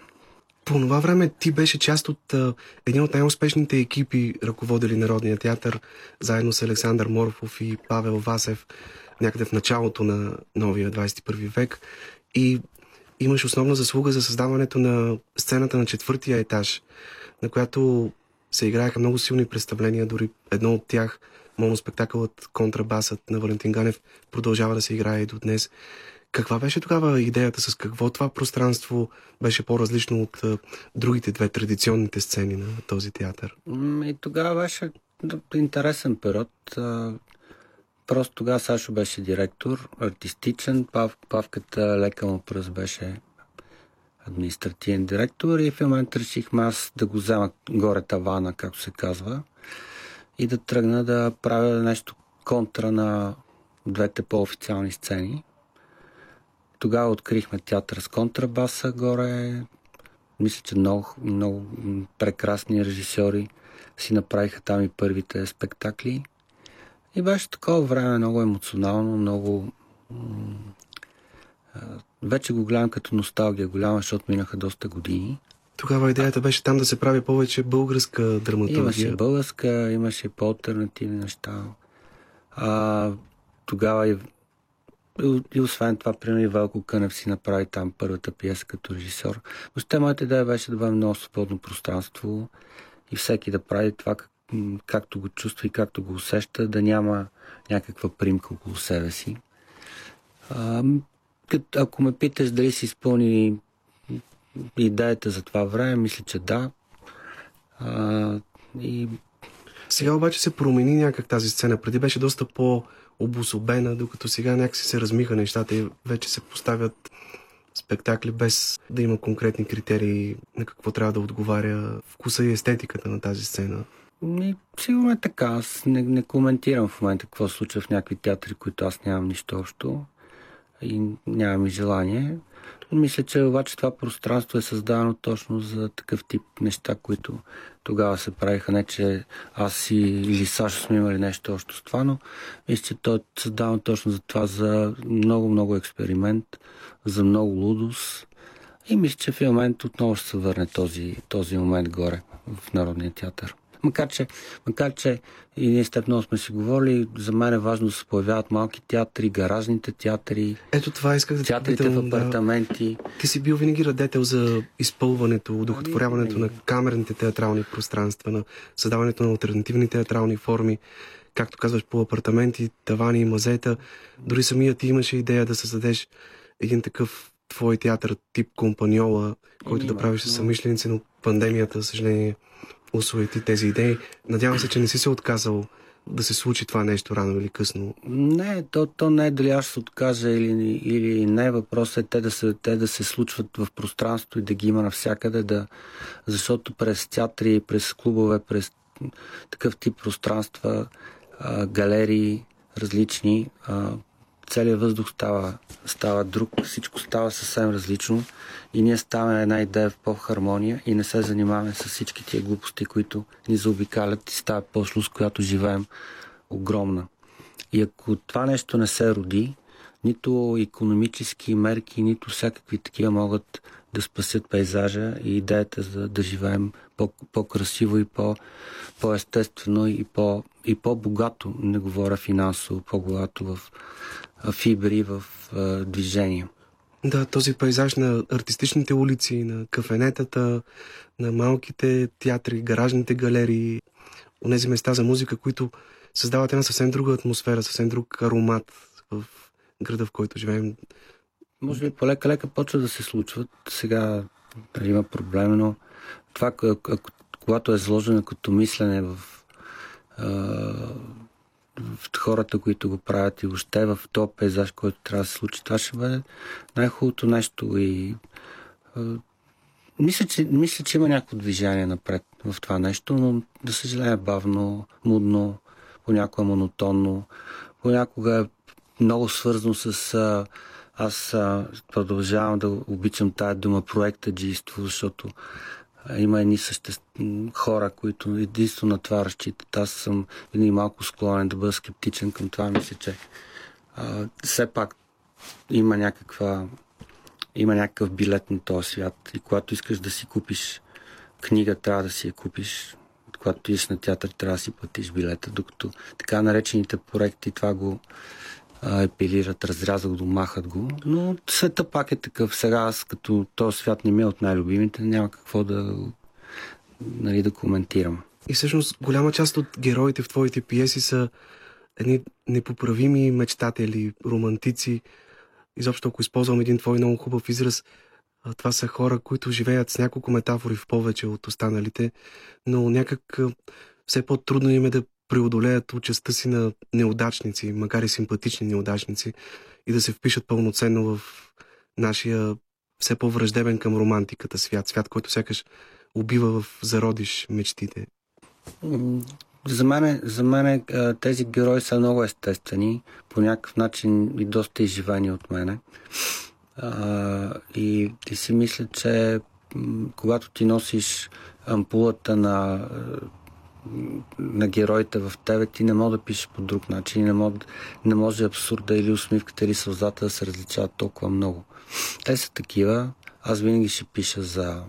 по това време ти беше част от а, един от най-успешните екипи, ръководили Народния театър, заедно с Александър Морфов и Павел Васев, някъде в началото на новия 21 век. И имаш основна заслуга за създаването на сцената на четвъртия етаж, на която се играеха много силни представления, дори едно от тях, моноспектакълът Контрабасът на Валентин Ганев, продължава да се играе и до днес. Каква беше тогава идеята? С какво това пространство беше по-различно от а, другите две традиционните сцени на този театър? И тогава беше интересен период. Просто тогава Сашо беше директор, артистичен, Пав, Павката лека му пръст беше административен директор и в момент решихме аз да го взема горе тавана, както се казва, и да тръгна да правя нещо контра на двете по-официални сцени. Тогава открихме театър с контрабаса горе. Мисля, че много, много прекрасни режисьори си направиха там и първите спектакли. И беше такова време много емоционално, много... Вече го гледам като носталгия голяма, защото минаха доста години. Тогава идеята беше там да се прави повече българска драматургия. Имаше българска, имаше по-алтернативни неща. А, тогава и и освен това, примерно и Велко Кънев си направи там първата пиеса като режисьор. Въобще моята идея беше да бъде много свободно пространство и всеки да прави това как, както го чувства и както го усеща, да няма някаква примка около себе си. А, ако ме питаш дали си изпълни идеята за това време, мисля, че да. А, и Сега обаче се промени някак тази сцена. Преди беше доста по-обособена, докато сега някакси се размиха нещата и вече се поставят спектакли без да има конкретни критерии на какво трябва да отговаря вкуса и естетиката на тази сцена. Ми, сигурно е така. Аз не, не коментирам в момента какво се случва в някакви театри, които аз нямам нищо общо и нямам и желание. Мисля, че обаче това пространство е създадено точно за такъв тип неща, които тогава се правиха. Не, че аз и, или Сашо сме имали нещо общо с това, но мисля, че то е създадено точно за това, за много-много експеримент, за много лудост. И мисля, че в момент отново ще се върне този, този момент горе в Народния театър. Макар че, макар, че и ние с теб много сме си говорили, за мен е важно да се появяват малки театри, гаражните театри. Ето това исках да Театрите питам, в апартаменти. Да. Ти си бил винаги радетел за изпълването, удохотворяването на камерните театрални пространства, на създаването на альтернативни театрални форми както казваш, по апартаменти, тавани, мазета. Дори самият ти имаше идея да създадеш един такъв твой театър тип компаньола, който да правиш с самишленици, но пандемията, за съжаление, осуети тези идеи. Надявам се, че не си се отказал да се случи това нещо рано или късно. Не, то, то не е дали аз се откажа или, или не. Въпросът е те да, се, те да се случват в пространство и да ги има навсякъде, да, защото през театри, през клубове, през такъв тип пространства, а, галерии различни, а, целият въздух става, става друг, всичко става съвсем различно и ние ставаме една идея в по-хармония и не се занимаваме с всички тия глупости, които ни заобикалят и става по-шло, с която живеем огромна. И ако това нещо не се роди, нито економически мерки, нито всякакви такива могат да спасят пейзажа и идеята за да живеем по- по-красиво и по- по-естествено и, по- и по-богато, не говоря финансово, по-богато в фибри, в движение. Да, този пейзаж на артистичните улици, на кафенетата, на малките театри, гаражните галерии, онези места за музика, които създават една съвсем друга атмосфера, съвсем друг аромат в града, в който живеем. Може би полека-лека почва да се случват. Сега има проблем, но това, когато е заложено като мислене в хората, които го правят и въобще в този пейзаж, който трябва да се случи, това ще бъде най-хубавото нещо и мисля, че, мисля, че има някакво движение напред в това нещо, но да съжалее бавно, мудно, понякога монотонно, понякога е много свързано с а, аз а, продължавам да обичам тая дума проектаджийство, защото има едни хора, които единствено на това разчитат. Аз съм винаги малко склонен да бъда скептичен към това. Мисля, че а, все пак има някаква има някакъв билет на този свят и когато искаш да си купиш книга, трябва да си я купиш. Когато идеш на театър, трябва да си платиш билета, докато така наречените проекти това го епилират, разрязат го, махат го. Но света пак е такъв. Сега аз, като този свят не ми е от най-любимите, няма какво да, нали, да коментирам. И всъщност голяма част от героите в твоите пиеси са едни непоправими мечтатели, романтици. Изобщо, ако използвам един твой много хубав израз, това са хора, които живеят с няколко метафори в повече от останалите, но някак все по-трудно им е да преодолеят участта си на неудачници, макар и симпатични неудачници, и да се впишат пълноценно в нашия все по-враждебен към романтиката свят, свят, който сякаш убива в зародиш мечтите. За мен, за мен тези герои са много естествени, по някакъв начин и доста изживани от мене. и, и си мисля, че когато ти носиш ампулата на на героите в тебе, ти не мога да пишеш по друг начин. Не може, не може абсурда или усмивката или сълзата да се различават толкова много. Те са такива. Аз винаги ще пиша за,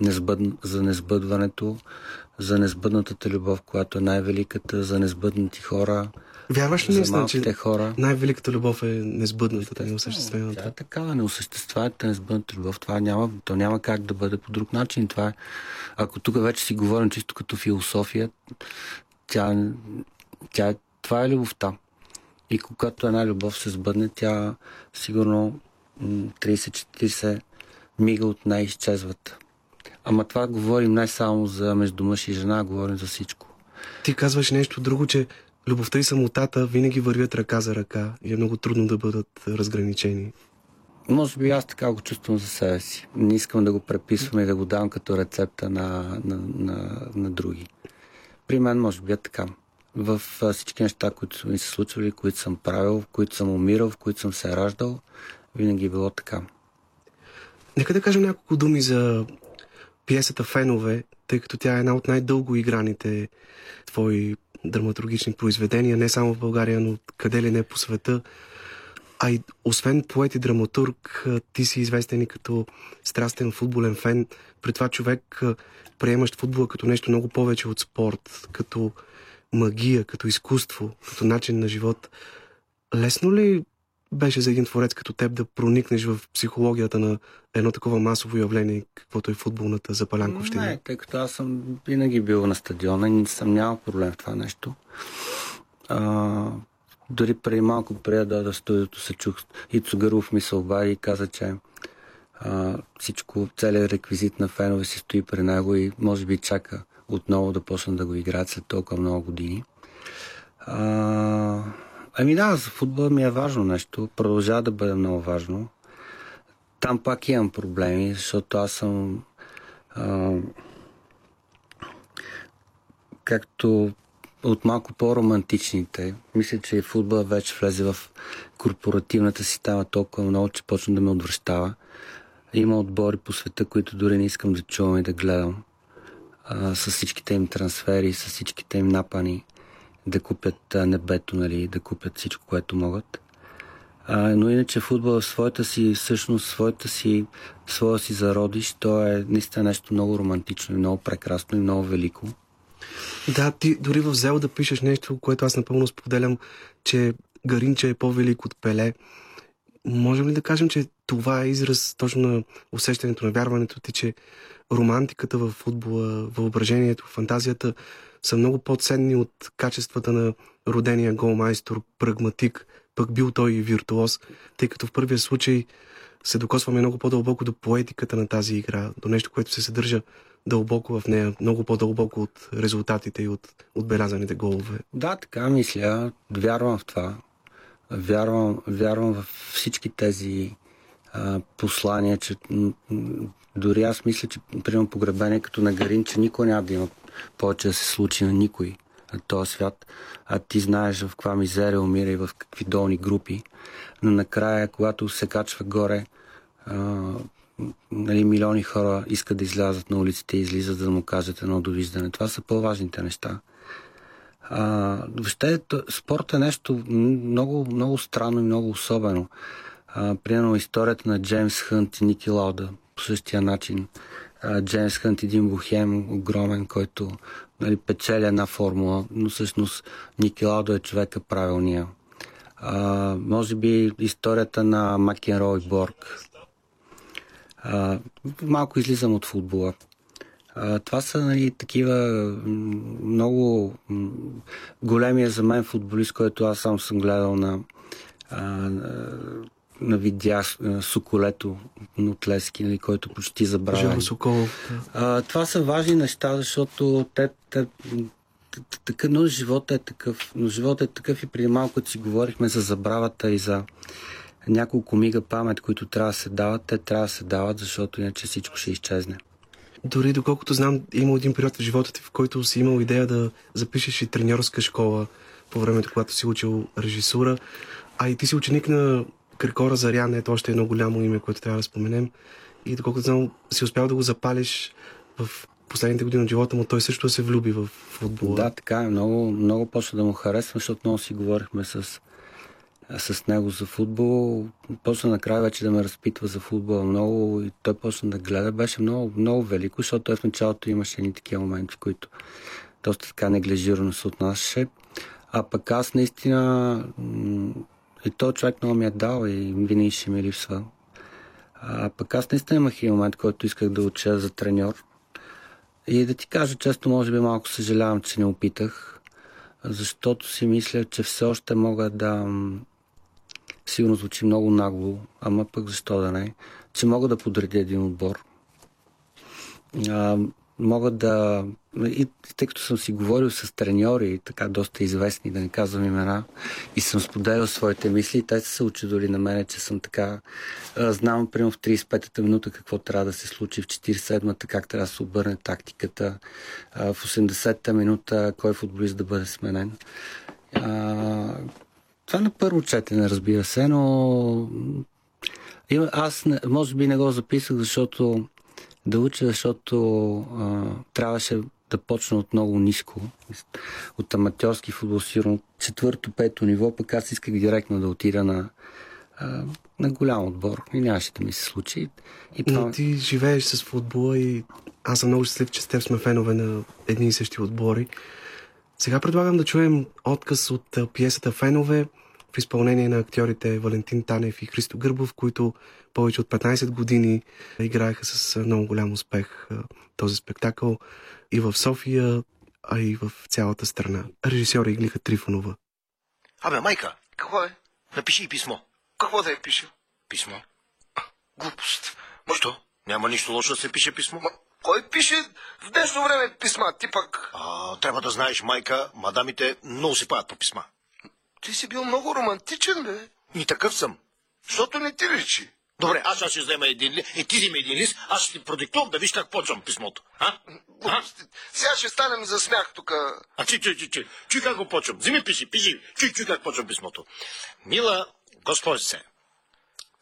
незбъд, за незбъдването, за незбъднатата любов, която е най-великата, за незбъднати хора. Вярваш ли наистина, че хора? най-великата любов е незбъдната, неосъществената? Тя е такава, неосъществената, незбъдната любов. Това няма, то няма как да бъде по друг начин. Това е, ако тук вече си говорим чисто като философия, тя, тя, това е любовта. И когато една любов се сбъдне, тя сигурно 30-40 мига от най изчезват. Ама това говорим не само за между мъж и жена, говорим за всичко. Ти казваш нещо друго, че любовта и самотата винаги вървят ръка за ръка и е много трудно да бъдат разграничени. Може би аз така го чувствам за себе си. Не искам да го преписвам и да го дам като рецепта на, на, на, на други. При мен може би е така. В всички неща, които ми се случвали, които съм правил, в които съм умирал, в които съм се раждал, винаги е било така. Нека да кажем няколко думи за пиесата Фенове, тъй като тя е една от най-дълго играните твои драматургични произведения, не само в България, но къде ли не по света. А и освен поет и драматург, ти си известен и като страстен футболен фен. При това човек приемащ футбола като нещо много повече от спорт, като магия, като изкуство, като начин на живот. Лесно ли беше за един творец като теб да проникнеш в психологията на едно такова масово явление, каквото е футболната запалянковщина? Не, тъй като аз съм винаги бил на стадиона и не съм нямал проблем в това нещо. А, дори преди малко, преди да дойда в студиото, се чух и Цугаров ми се обади и каза, че а, всичко, целият реквизит на фенове си стои при него и може би чака отново да почна да го играят след толкова много години. А, ами да, за футбола ми е важно нещо. Продължава да бъде много важно. Там пак имам проблеми, защото аз съм а, както от малко по-романтичните. Мисля, че футбол вече влезе в корпоративната система толкова много, че почна да ме отвръщава. Има отбори по света, които дори не искам да чувам и да гледам. А, с всичките им трансфери, с всичките им напани да купят небето, нали, да купят всичко, което могат. А, но иначе футбол в своята си всъщност, своята си, своя си зародиш, то е наистина нещо много романтично и много прекрасно и много велико. Да, ти дори в Зел да пишеш нещо, което аз напълно споделям, че Гаринче е по-велик от Пеле. Можем ли да кажем, че това е израз точно на усещането, на вярването ти, че романтиката в футбола, въображението, фантазията са много по-ценни от качествата на родения голмайстор, прагматик, пък бил той и виртуоз, тъй като в първия случай се докосваме много по-дълбоко до поетиката на тази игра, до нещо, което се съдържа дълбоко в нея, много по-дълбоко от резултатите и от отбелязаните голове. Да, така мисля. Вярвам в това. Вярвам, вярвам в всички тези а, послания, че дори аз мисля, че примерно погребение като на Гарин, че никой няма да има повече да се случи на никой на този свят, а ти знаеш в каква мизерия умира и в какви долни групи. Но накрая, когато се качва горе, а, нали, милиони хора искат да излязат на улиците и излизат за да му кажат едно довиждане. Това са по-важните неща. А, въобще, спорт е нещо много, много странно и много особено. А, примерно историята на Джеймс Хънт и Ники Лауда по същия начин. Джеймс Хънт един бухем огромен, който нали, печели една формула, но всъщност Ники Лауда е човека правилния. А, може би историята на Макенрой и Борг. А, малко излизам от футбола. А, това са нали, такива много големия за мен футболист, който аз сам съм гледал на, а, на видя Соколето Нотлески, нали, който почти забравя. А, това са важни неща, защото те, те такъв, но живота е такъв. Но живота е такъв и преди малко си говорихме за забравата и за няколко мига памет, които трябва да се дават, те трябва да се дават, защото иначе всичко ще изчезне. Дори доколкото знам, има един период в живота ти, в който си имал идея да запишеш и треньорска школа по времето, когато си учил режисура. А и ти си ученик на Крикора Зарян, ето още едно голямо име, което трябва да споменем. И доколкото знам, си успял да го запалиш в последните години от живота му, той също се влюби в футбола. Да, така е. Много, много почна да му харесва, защото много си говорихме с с него за футбол. Почна накрая вече да ме разпитва за футбол много и той почна да гледа. Беше много, много велико, защото той в началото имаше едни такива моменти, които доста така неглижирано се отнасяше. А пък аз наистина и той човек много ми е дал и винаги ще ми липсва. А пък аз наистина имах и момент, който исках да уча за треньор. И да ти кажа често, може би малко съжалявам, че не опитах, защото си мисля, че все още мога да Сигурно звучи много нагло, ама пък защо да не, че мога да подредя един отбор. А, мога да... И тъй като съм си говорил с треньори, така доста известни, да не казвам имена, и съм споделял своите мисли, те са се очудили на мене, че съм така... Знам, примерно в 35-та минута какво трябва да се случи, в 47-та как трябва да се обърне тактиката, в 80-та минута кой футболист да бъде сменен. Това на първо четене, разбира се, но аз може би не го записах, защото да уча, защото а, трябваше да почна от много ниско, от аматьорски футбол, сигурно четвърто, пето ниво, пък аз исках директно да отида на, а, на голям отбор и нямаше да ми се случи. И това... Но ти живееш с футбола и аз съм много щастлив, че с теб сме фенове на едни и същи отбори. Сега предлагам да чуем отказ от пиесата Фенове в изпълнение на актьорите Валентин Танев и Христо Гърбов, които повече от 15 години играеха с много голям успех този спектакъл и в София, а и в цялата страна. Режисьор Иглика Трифонова. Абе, майка, какво е? Напиши и писмо. Какво да е пише? Писмо. Глупост. Защо? Няма нищо лошо да се пише писмо. Ма, кой пише в днешно време писма? Ти пък... А, трябва да знаеш, майка, мадамите много се паят по писма. Ти си бил много романтичен, бе. И такъв съм. Защото не ти речи. Добре, аз ще взема един лист, и ти вземи един лист, аз ще ти продиктувам да виж как почвам писмото. А? а? Сега ще станем за смях тук. А чи, чи, чи, чи, чуй как го почвам. Вземи, пиши, пиши. Чуй, чуй как почвам писмото. Мила госпожице.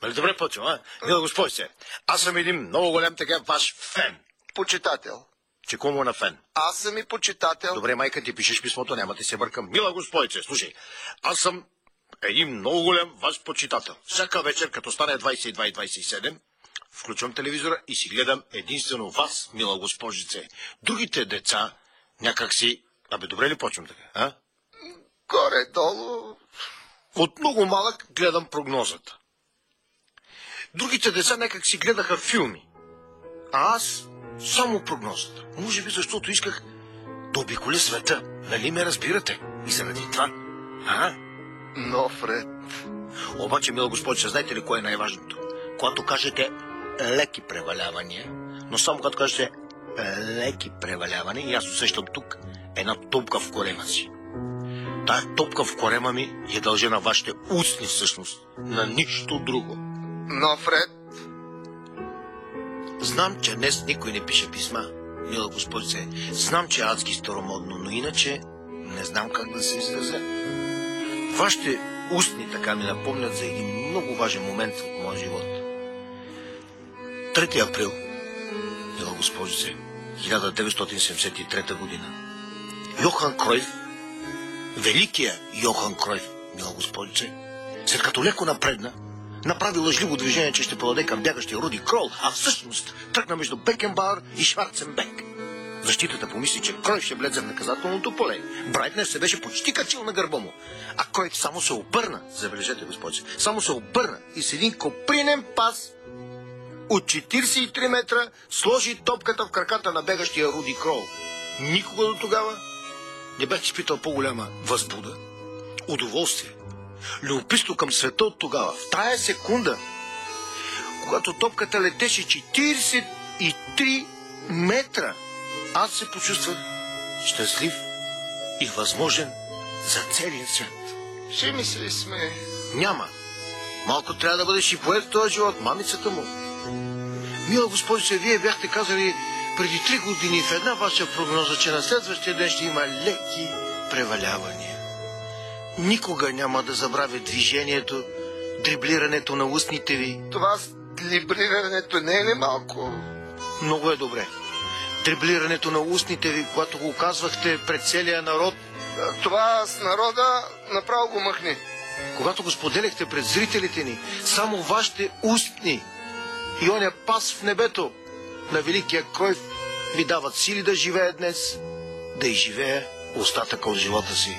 Нали добре почвам, а? Мила госпожице, аз съм един много голям така ваш фен. Почитател. Че кому на фен? Аз съм и почитател. Добре, майка, ти пишеш писмото, няма да се бъркам. Мила госпожице, слушай, аз съм един много голям ваш почитател. Всяка вечер, като стане 22.27, включвам телевизора и си гледам единствено вас, мила госпожице. Другите деца някак си... Абе, добре ли почвам така, а? Горе-долу... От много малък гледам прогнозата. Другите деца някак си гледаха филми. А аз само прогнозата. Може би защото исках да обиколя света. Нали ме разбирате? И заради това. А? Но, Фред... Обаче, мила госпожица, знаете ли кое е най-важното? Когато кажете леки превалявания, но само когато кажете леки превалявания, и аз усещам тук една топка в корема си. Тая топка в корема ми е дължа на вашите устни всъщност, на нищо друго. Но, Фред... Знам, че днес никой не пише писма, мила госпожице. Знам, че е адски старомодно, но иначе не знам как да се изразя. Вашите устни така ми напомнят за един много важен момент в моя живот. 3 април, мила госпожице, 1973 година. Йохан Кройф, великия Йохан Кройф, мила госпожице, след като леко напредна, направи лъжливо движение, че ще подаде към бягащия Руди Крол, а всъщност тръгна между Бекенбауър и Шварценбек. Защитата помисли, че Кройф ще влезе в наказателното поле. Брайтнер се беше почти качил на гърба му. А Кройф само се обърна, забележете, господи, само се обърна и с един копринен пас от 43 метра сложи топката в краката на бегащия Руди Крол. Никога до тогава не бях изпитал по-голяма възбуда, удоволствие, любопитство към света от тогава. В тая секунда, когато топката летеше 43 метра, аз се почувствах щастлив и възможен за целия свят. Ще мисли сме. Няма. Малко трябва да бъдеш и поет в този живот, мамицата му. Мила госпожице, вие бяхте казали преди три години в една ваша прогноза, че на следващия ден ще има леки превалявания. Никога няма да забравя движението, дриблирането на устните ви. Това с дриблирането не е ли малко? Много е добре дриблирането на устните ви, когато го казвахте пред целия народ. Това с народа направо го махни. Когато го споделяхте пред зрителите ни, само вашите устни и оня пас в небето на Великия Кройв ви дават сили да живее днес, да изживее остатъка от живота си.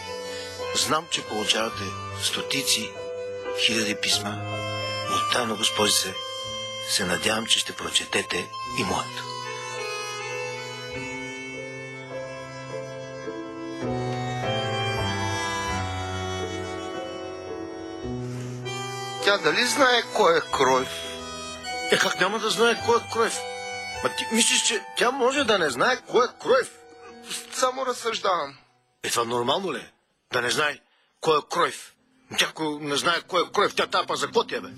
Знам, че получавате стотици, хиляди писма. От тайно, госпожице, се надявам, че ще прочетете и моето. Тя дали знае кой е Кройф? Е, как няма да знае кой е Кройф? Ма ти мислиш, че тя може да не знае кой е Кройф? Само разсъждавам. Е, това нормално ли е? Да не знае кой е Кройф? Тя ако не знае кой е Кройф, тя тапа за какво ти е, бе?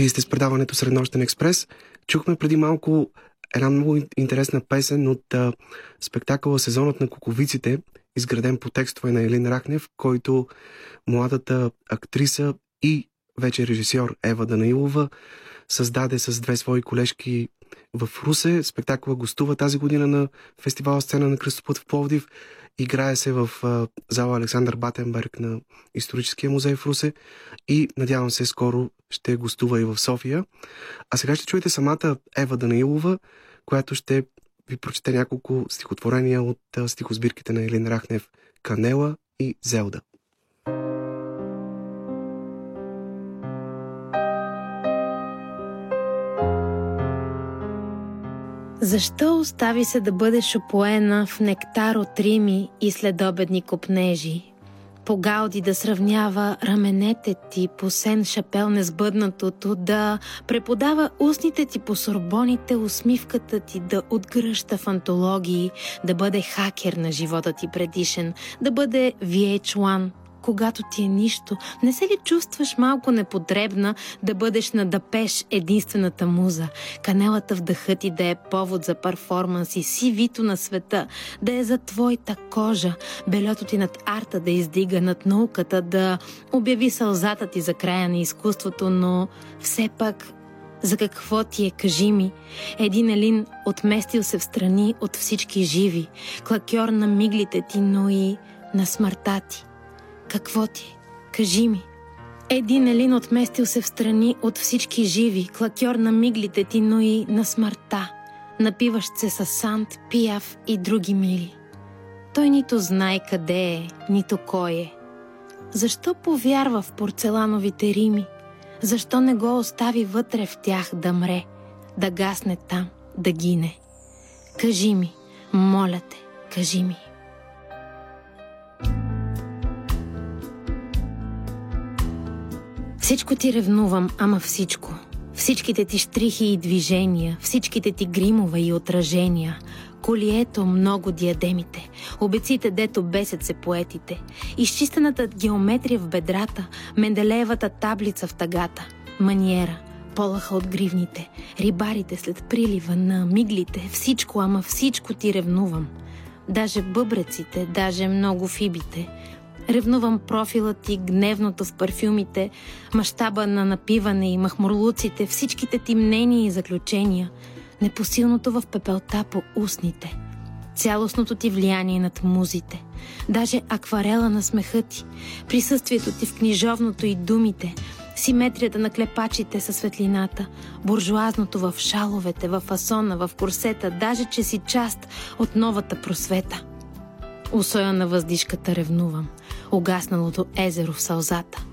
Вие сте с предаването Среднощен експрес. Чухме преди малко една много интересна песен от а, спектакъла Сезонът на куковиците, изграден по текстове на Елин Рахнев, който младата актриса и вече режисьор Ева Данаилова създаде с две свои колежки в Русе. Спектакъла гостува тази година на фестивала Сцена на Кръстопът в Пловдив. Играе се в а, зала Александър Батенберг на Историческия музей в Русе и надявам се скоро ще гостува и в София. А сега ще чуете самата Ева Данаилова, която ще ви прочете няколко стихотворения от а, стихосбирките на Елин Рахнев Канела и Зелда. Защо остави се да бъдеш опоена в нектар от рими и следобедни копнежи? По галди да сравнява раменете ти по сен шапел несбъднатото, да преподава устните ти по сорбоните, усмивката ти да отгръща в антологии, да бъде хакер на живота ти предишен, да бъде VH1, когато ти е нищо, не се ли чувстваш малко непотребна да бъдеш на дъпеш единствената муза? Канелата в дъха ти да е повод за перформанс и си вито на света, да е за твоята кожа, белето ти над арта да издига над науката, да обяви сълзата ти за края на изкуството, но все пак за какво ти е, кажи ми? Един Елин отместил се в страни от всички живи, клакьор на миглите ти, но и на смъртта ти. Какво ти? Кажи ми. Един Елин отместил се в страни от всички живи, клакьор на миглите ти, но и на смъртта, напиващ се с Сант, Пияв и други мили. Той нито знае къде е, нито кой е. Защо повярва в порцелановите рими? Защо не го остави вътре в тях да мре, да гасне там, да гине? Кажи ми, моля те, кажи ми. Всичко ти ревнувам, ама всичко. Всичките ти штрихи и движения, всичките ти гримове и отражения, колието много диадемите, обеците дето бесят се поетите, изчистената геометрия в бедрата, Менделеевата таблица в тагата, маниера, полаха от гривните, рибарите след прилива на миглите, всичко, ама всичко ти ревнувам. Даже бъбреците, даже много фибите, Ревнувам профила ти, гневното в парфюмите, мащаба на напиване и махмурлуците, всичките ти мнения и заключения, непосилното в пепелта по устните, цялостното ти влияние над музите, даже акварела на смеха ти, присъствието ти в книжовното и думите, симетрията на клепачите със светлината, буржуазното в шаловете, в фасона, в курсета, даже че си част от новата просвета. Усоя на въздишката ревнувам, угасналото езеро в сълзата.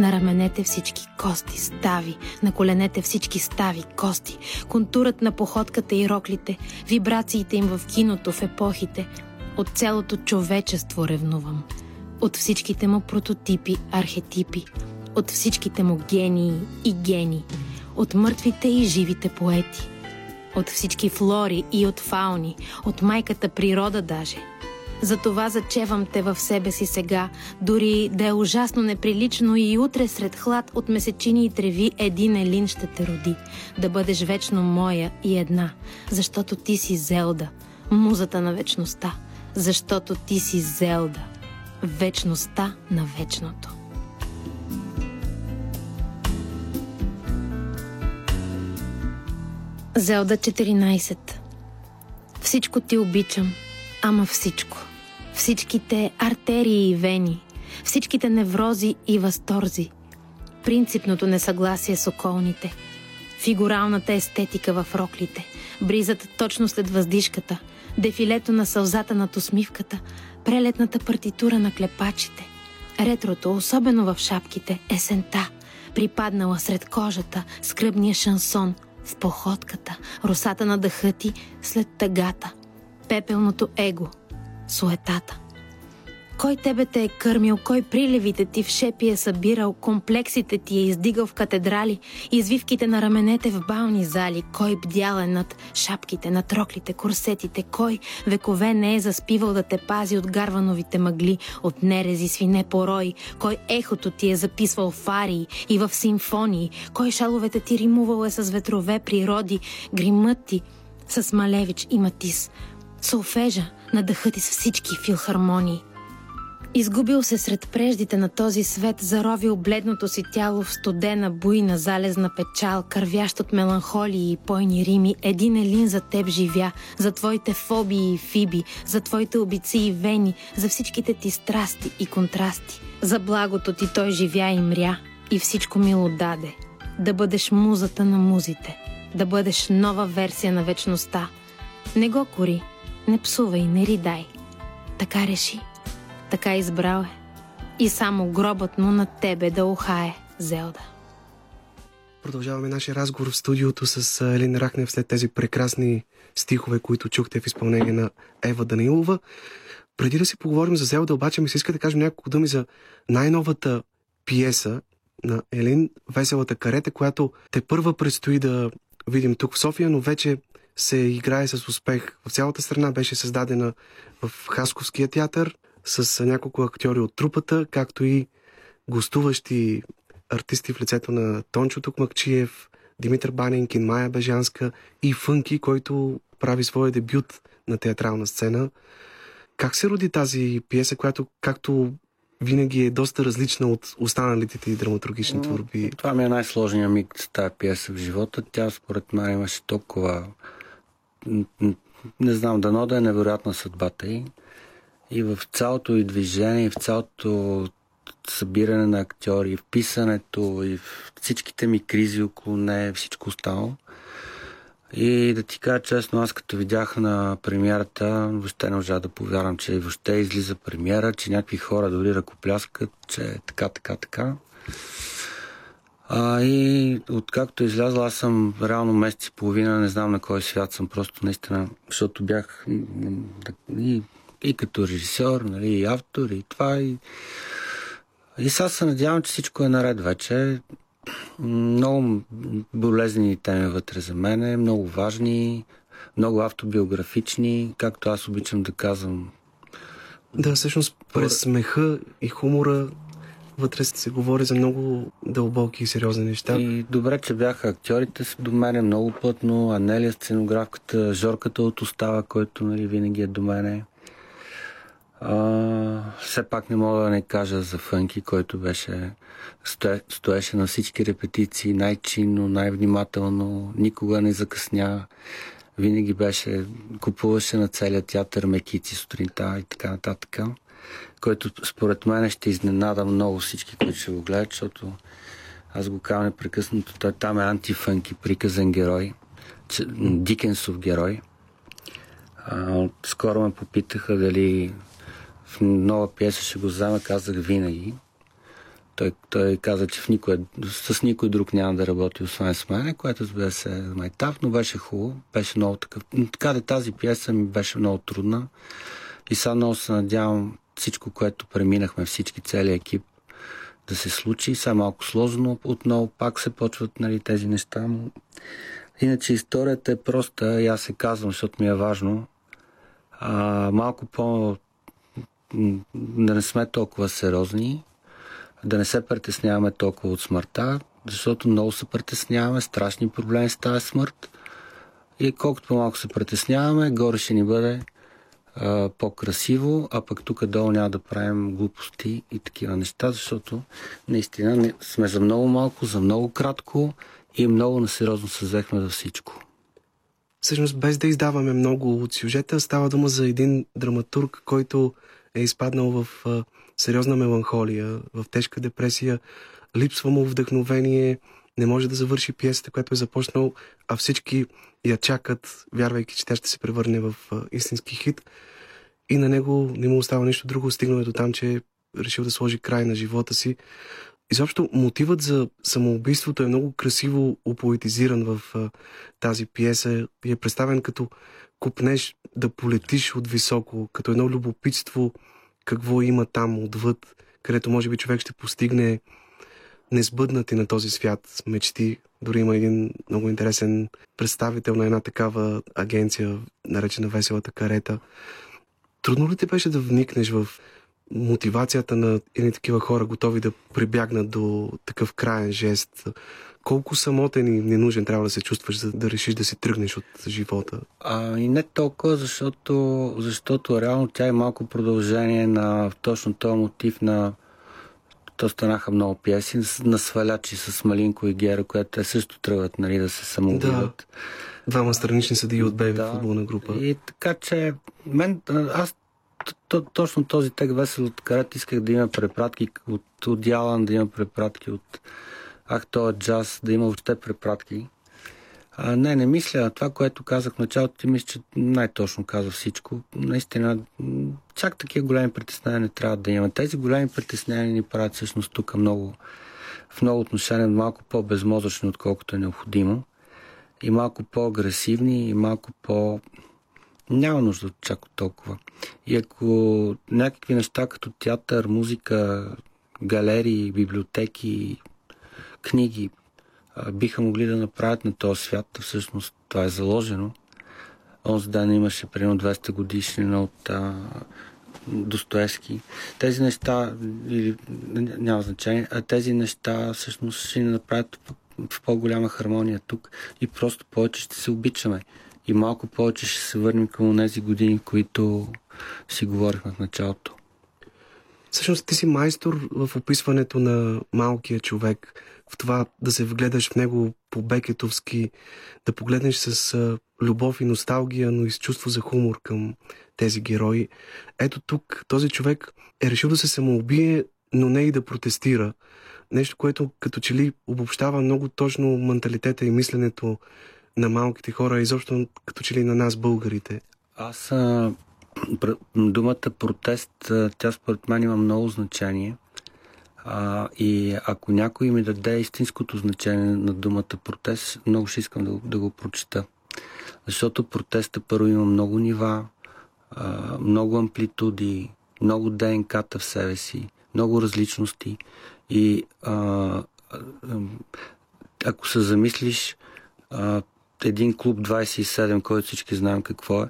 На раменете всички кости, стави, на коленете всички стави, кости, контурът на походката и роклите, вибрациите им в киното, в епохите. От цялото човечество ревнувам. От всичките му прототипи, архетипи, от всичките му гении и гени, от мъртвите и живите поети, от всички флори и от фауни, от майката природа даже. Затова зачевам те в себе си сега, дори да е ужасно неприлично и утре сред хлад от месечини и треви един елин ще те роди, да бъдеш вечно моя и една, защото ти си Зелда, музата на вечността, защото ти си Зелда, вечността на вечното. Зелда 14 Всичко ти обичам, ама всичко. Всичките артерии и вени, всичките неврози и възторзи, принципното несъгласие с околните, фигуралната естетика в роклите, бризът точно след въздишката, дефилето на сълзата над усмивката, прелетната партитура на клепачите, ретрото, особено в шапките, есента, припаднала сред кожата, скръбния шансон – в походката, русата на дъха ти след тъгата, пепелното его, суетата. Кой тебе те е кърмил, кой приливите ти в шепи е събирал, комплексите ти е издигал в катедрали, извивките на раменете в бални зали, кой бдял е над шапките, над роклите, курсетите, кой векове не е заспивал да те пази от гарвановите мъгли, от нерези, свине порой, кой ехото ти е записвал в арии и в симфонии, кой шаловете ти римувал е с ветрове природи, гримът ти с Малевич и Матис, солфежа на дъхът с всички филхармонии – Изгубил се сред преждите на този свет, заровил бледното си тяло в студена, буйна, залезна печал, кървящ от меланхолии и пойни рими, един елин за теб живя, за твоите фобии и фиби, за твоите обици и вени, за всичките ти страсти и контрасти. За благото ти той живя и мря и всичко мило даде. Да бъдеш музата на музите, да бъдеш нова версия на вечността. Не го кори, не псувай, не ридай. Така реши. Така избрал е. И само гробът му на тебе да ухае, Зелда. Продължаваме нашия разговор в студиото с Елин Рахнев след тези прекрасни стихове, които чухте в изпълнение на Ева Данилова. Преди да си поговорим за Зелда, обаче ми се иска да кажем няколко думи за най-новата пиеса на Елин, Веселата карета, която те първа предстои да видим тук в София, но вече се играе с успех. В цялата страна беше създадена в Хасковския театър, с няколко актьори от трупата, както и гостуващи артисти в лицето на Тончо Токмакчиев, Димитър Баненкин, Майя Бежанска и Фънки, който прави своя дебют на театрална сцена. Как се роди тази пиеса, която, както винаги е доста различна от останалите ти драматургични творби? Това ми е най-сложният миг с тази пиеса в живота. Тя според мен имаше толкова... Не знам, дано да е невероятна съдбата й. И в цялото и движение, и в цялото събиране на актьори, и в писането, и в всичките ми кризи около нея, всичко останало. И да ти кажа честно, аз като видях на премиерата, въобще не можа да повярвам, че въобще излиза премиера, че някакви хора дори ръкопляскат, че така, така, така. А, и откакто е излязла, аз съм реално месец и половина, не знам на кой свят съм, просто наистина, защото бях и и като режисьор, нали, и автор, и това. И, и сега се надявам, че всичко е наред вече. Много болезнени теми вътре за мен, много важни, много автобиографични, както аз обичам да казвам. Да, всъщност през смеха и хумора вътре се говори за много дълбоки и сериозни неща. И добре, че бяха актьорите до мене много плътно, Анелия сценографката, Жорката от Остава, който нали, винаги е до мене. А, все пак не мога да не кажа за Фънки, който беше стое, стоеше на всички репетиции най-чинно, най-внимателно, никога не закъсня. Винаги беше, купуваше на целия театър мекици сутринта и така нататък, който според мен ще изненада много всички, които ще го гледат, защото аз го казвам непрекъснато. Той там е антифънки, приказен герой, Дикенсов герой. А, скоро ме попитаха дали в нова пиеса ще го взема, казах винаги. Той, той каза, че в никой, с никой друг няма да работи, освен с мен, което разбира се е майтап, но беше хубаво. Беше много такъв. Така да тази пиеса ми беше много трудна. И сега много се надявам всичко, което преминахме всички, целият екип, да се случи. Сега малко сложно, отново пак се почват нали, тези неща. Иначе историята е проста, и аз се казвам, защото ми е важно. А, малко по... да не сме толкова сериозни, да не се притесняваме толкова от смъртта, защото много се притесняваме, страшни проблеми с тази смърт. И колкото по-малко се притесняваме, горе ще ни бъде по-красиво, а пък тук долу няма да правим глупости и такива неща, защото наистина не, сме за много малко, за много кратко и много насериозно се взехме за всичко. Всъщност, без да издаваме много от сюжета, става дума за един драматург, който е изпаднал в а, сериозна меланхолия, в тежка депресия, липсва му вдъхновение, не може да завърши пиесата, която е започнал, а всички я чакат, вярвайки, че тя ще се превърне в истински хит. И на него не му остава нищо друго, стигнал е до там, че е решил да сложи край на живота си. Изобщо мотивът за самоубийството е много красиво опоетизиран в а, тази пиеса и е представен като купнеш да полетиш от високо, като едно любопитство какво има там отвъд, където може би човек ще постигне несбъднати на този свят мечти. Дори има един много интересен представител на една такава агенция, наречена Веселата карета. Трудно ли ти беше да вникнеш в мотивацията на едни такива хора, готови да прибягнат до такъв краен жест? Колко самотен и ненужен трябва да се чувстваш, за да решиш да си тръгнеш от живота? А, и не толкова, защото, защото реално тя е малко продължение на точно този мотив на то станаха много пиеси на свалячи с Малинко и Гера, което те също тръгват нали, да се самоубиват. Да. Двама странични съдии от БЕВ да. футболна група. И така че, мен, аз точно този текст Весел от Карат исках да има препратки от, от Ялан, да има препратки от ах, то е джаз, да има въобще препратки. А, не, не мисля. Това, което казах в началото, ти мисля, че най-точно каза всичко. Наистина, чак такива големи притеснения не трябва да има. Тези големи притеснения ни правят всъщност тук много, в много отношения малко по-безмозъчни, отколкото е необходимо. И малко по-агресивни, и малко по... Няма нужда от чак от толкова. И ако някакви неща като театър, музика, галерии, библиотеки, книги биха могли да направят на този свят. Всъщност това е заложено. Онзи ден имаше примерно 200 годишнина от а, Достоевски. Тези неща, или, няма значение, а тези неща всъщност ще ни направят в по-голяма хармония тук и просто повече ще се обичаме. И малко повече ще се върнем към тези години, които си говорихме в началото. Всъщност ти си майстор в описването на малкия човек, в това да се вгледаш в него по бекетовски, да погледнеш с любов и носталгия, но и с чувство за хумор към тези герои. Ето тук този човек е решил да се самоубие, но не и да протестира. Нещо, което като че ли обобщава много точно менталитета и мисленето на малките хора, изобщо като че ли на нас, българите. Аз а, думата протест, тя според мен има много значение. А, и ако някой ми даде истинското значение на думата протест, много ще искам да, да го прочета. Защото протеста първо има много нива, а, много амплитуди, много ДНК-та в себе си, много различности. И а, ако се замислиш, а, един клуб 27, който всички знаем какво е,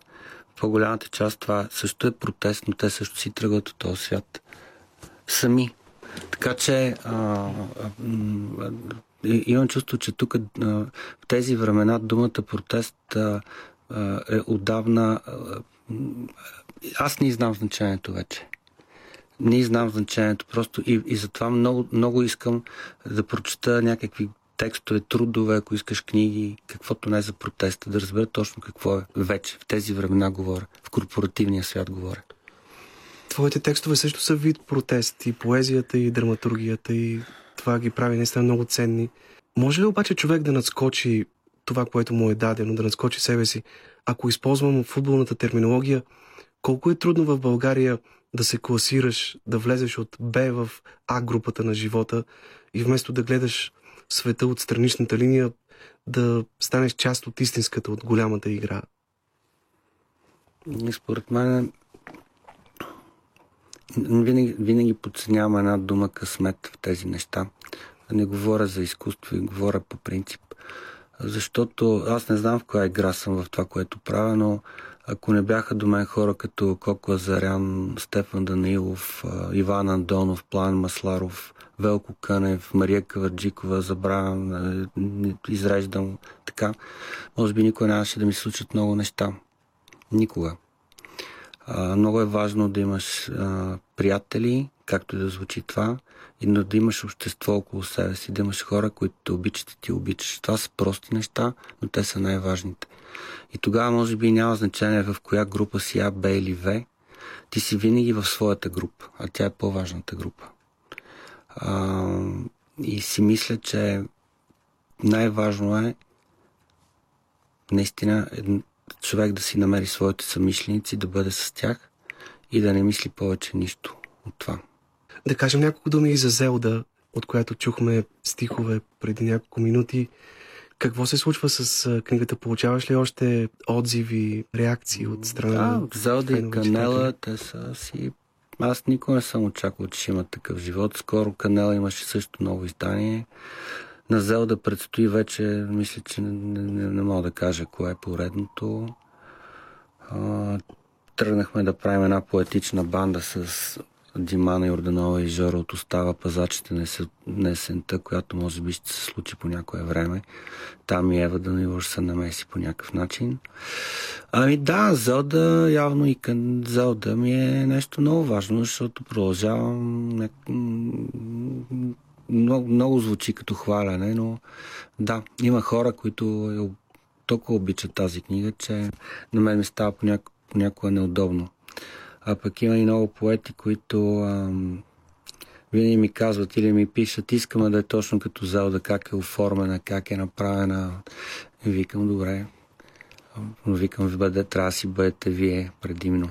по-голямата част това също е протест, но те също си тръгват от този свят сами. Така че а, а, имам чувство, че тук в тези времена думата протест а, а, е отдавна а, Аз не знам значението вече. Не знам значението просто и, и затова много, много искам да прочета някакви текстове, трудове, ако искаш книги, каквото не за протеста, да разбера точно какво е вече. В тези времена говоря. В корпоративния свят говоря. Твоите текстове също са вид протест. И поезията, и драматургията, и това ги прави наистина много ценни. Може ли обаче човек да надскочи това, което му е дадено, да надскочи себе си? Ако използвам футболната терминология, колко е трудно в България да се класираш, да влезеш от Б в А групата на живота и вместо да гледаш света от страничната линия, да станеш част от истинската, от голямата игра? Според мен винаги, винаги подценявам една дума късмет в тези неща. Не говоря за изкуство и говоря по принцип. Защото аз не знам в коя игра съм в това, което правя, но ако не бяха до мен хора като Коко Азарян, Стефан Данилов, Иван Андонов, План Масларов, Велко Кънев, Мария Каварджикова, забравям, изреждам така, може би никой нямаше да ми случат много неща. Никога. Много е важно да имаш а, приятели, както и да звучи това, и да имаш общество около себе си, да имаш хора, които те обичат и ти обичаш. Това са прости неща, но те са най-важните. И тогава може би няма значение в коя група си А, Б или В. Ти си винаги в своята група, а тя е по-важната група. А, и си мисля, че най-важно е наистина човек да си намери своите самишленици, да бъде с тях и да не мисли повече нищо от това. Да кажем няколко думи и за Зелда, от която чухме стихове преди няколко минути. Какво се случва с книгата? Получаваш ли още отзиви, реакции от страна? Да, Зелда и Канела, те са си... Аз никога не съм очаквал, че ще има такъв живот. Скоро Канела имаше също ново издание. На Зелда предстои вече, мисля, че не, не, не мога да кажа кое е поредното. А, тръгнахме да правим една поетична банда с Димана Йорданова и Жора от Остава пазачите на есента, която може би ще се случи по някое време. Там и Ева Данилова ще се намеси по някакъв начин. Ами да, Зелда, явно и към Зелда ми е нещо много важно, защото продължавам много, много звучи като хваляне, но да, има хора, които толкова обичат тази книга, че на мен ми става понякога неудобно. А пък има и много поети, които ам, винаги ми казват или ми пишат, искаме да е точно като Зелда, как е оформена, как е направена. И викам, добре. Викам, бъде, трябва да си бъдете вие предимно.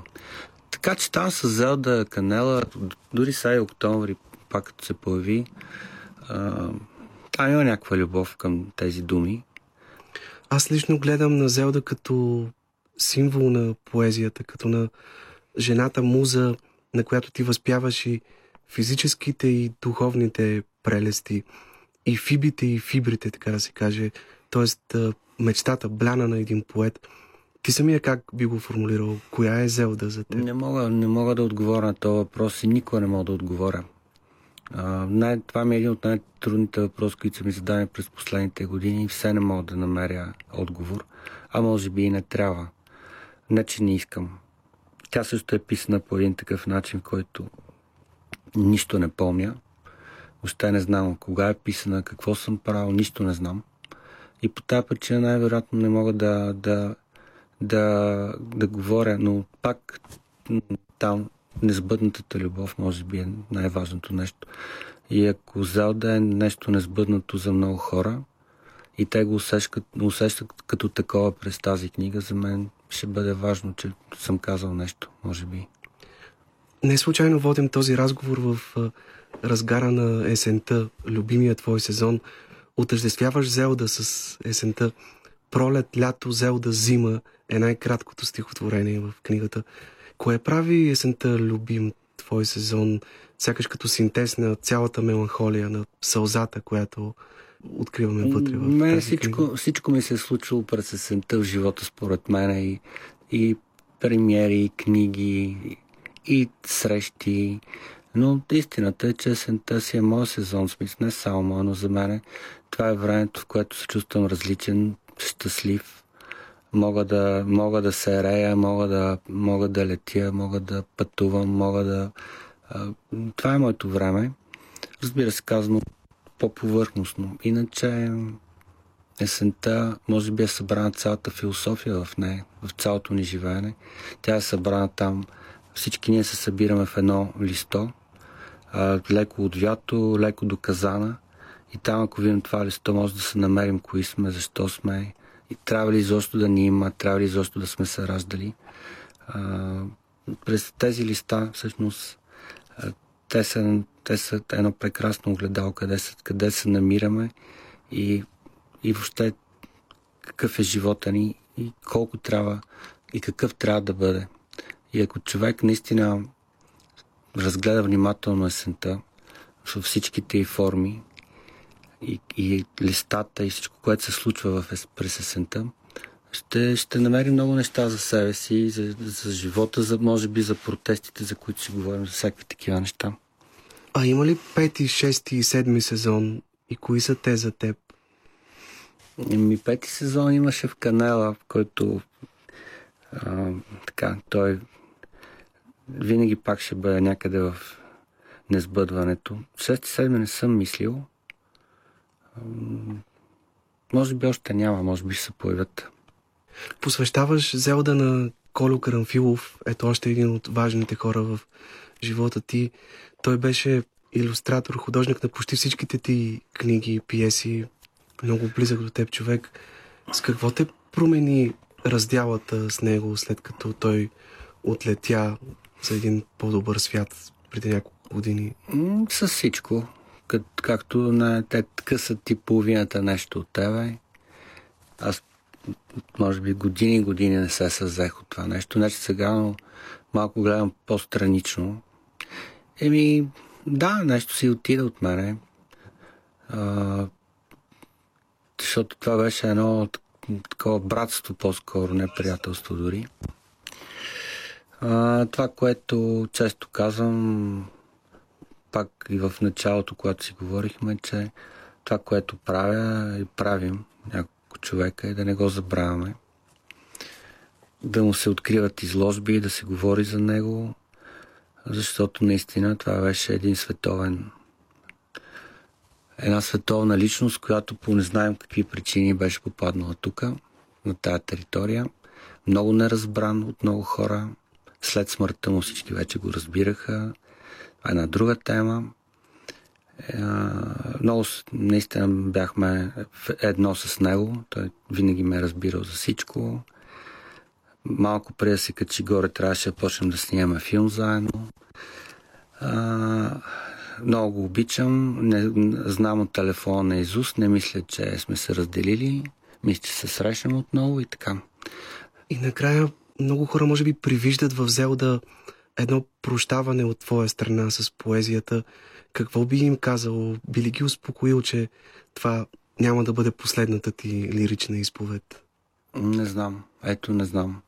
Така че там с Зелда, Канела, дори сега и октомври, пак като се появи, а, там има някаква любов към тези думи. Аз лично гледам на Зелда като символ на поезията, като на жената муза, на която ти възпяваш и физическите и духовните прелести, и фибите и фибрите, така да се каже, т.е. мечтата, бляна на един поет. Ти самия как би го формулирал? Коя е Зелда за теб? Не мога, не мога да отговоря на този въпрос и никога не мога да отговоря. А, най- това ми е един от най-трудните въпроси, които са ми зададени през последните години и все не мога да намеря отговор. А може би и не трябва. Не, че не искам. Тя също е писана по един такъв начин, който нищо не помня. Още не знам кога е писана, какво съм правил, нищо не знам. И по тази причина най-вероятно не мога да, да, да, да говоря, но пак там несбъднатата любов може би е най-важното нещо. И ако Зелда е нещо несбъднато за много хора и те го усещат, усещат като такова през тази книга, за мен ще бъде важно, че съм казал нещо, може би. Не случайно водим този разговор в разгара на есента, любимия твой сезон. Отъждествяваш Зелда с есента. Пролет, лято, Зелда, зима е най-краткото стихотворение в книгата. Кое прави есента любим твой сезон, сякаш като синтез на цялата меланхолия, на сълзата, която откриваме вътре в Мен всичко, всичко ми се е случило през есента в живота, според мен. И, и премиери, и книги, и срещи. Но истината е, че есента си е моят сезон, смисъл не само но за мен това е времето, в което се чувствам различен, щастлив. Мога да, мога да се рея, мога да, мога да летя, мога да пътувам, мога да... Това е моето време. Разбира се, казано по-повърхностно. Иначе есента, може би е събрана цялата философия в нея, в цялото ни живеене. Тя е събрана там. Всички ние се събираме в едно листо, а, леко от вято, леко до казана. И там, ако видим това листо, може да се намерим кои сме, защо сме и трябва ли изобщо да ни има, трябва ли изобщо да сме се раждали. А, през тези листа, всъщност, те са, те са едно прекрасно огледало, къде се, къде се намираме и, и въобще какъв е живота ни и колко трябва и какъв трябва да бъде. И ако човек наистина разгледа внимателно есента във всичките й форми и, и листата и всичко, което се случва в, през есента, ще, ще намери много неща за себе си, за, за живота, за, може би за протестите, за които си говорим, за всякакви такива неща. А има ли пети, шести и седми сезон и кои са те за теб? Ми пети сезон имаше в канала, в който а, така, той винаги пак ще бъде някъде в несбъдването. Шести седми не съм мислил. Може би още няма, може би ще се появят. Посвещаваш Зелда на Колю Карамфилов, ето още един от важните хора в живота ти. Той беше иллюстратор, художник на почти всичките ти книги, пиеси, много близък до теб човек. С какво те промени разделата с него, след като той отлетя за един по-добър свят преди няколко години? С всичко. Как, както на те късат ти половината нещо от тебе. Аз може би години и години не се съзех от това нещо. Значи сега но малко гледам по-странично. Еми, да, нещо си отида от мене. А, защото това беше едно так- такова братство по-скоро, не приятелство дори. А, това, което често казвам, пак и в началото, когато си говорихме, че това, което правя и правим няколко човека е да не го забравяме. Да му се откриват изложби, да се говори за него, защото наистина това беше един световен една световна личност, която по не знаем какви причини беше попаднала тук, на тази територия. Много неразбран от много хора. След смъртта му всички вече го разбираха. Една друга тема. Е, много наистина бяхме едно с него. Той винаги ме е разбирал за всичко. Малко преди да се качи горе, трябваше да почнем да снимаме филм заедно. Много го обичам. Не, знам от телефона на Изус. Не мисля, че сме се разделили. Мисля, че се срещам отново и така. И накрая много хора може би привиждат в Зелда едно прощаване от твоя страна с поезията. Какво би им казал? Би ли ги успокоил, че това няма да бъде последната ти лирична изповед? Не знам. Ето, не знам.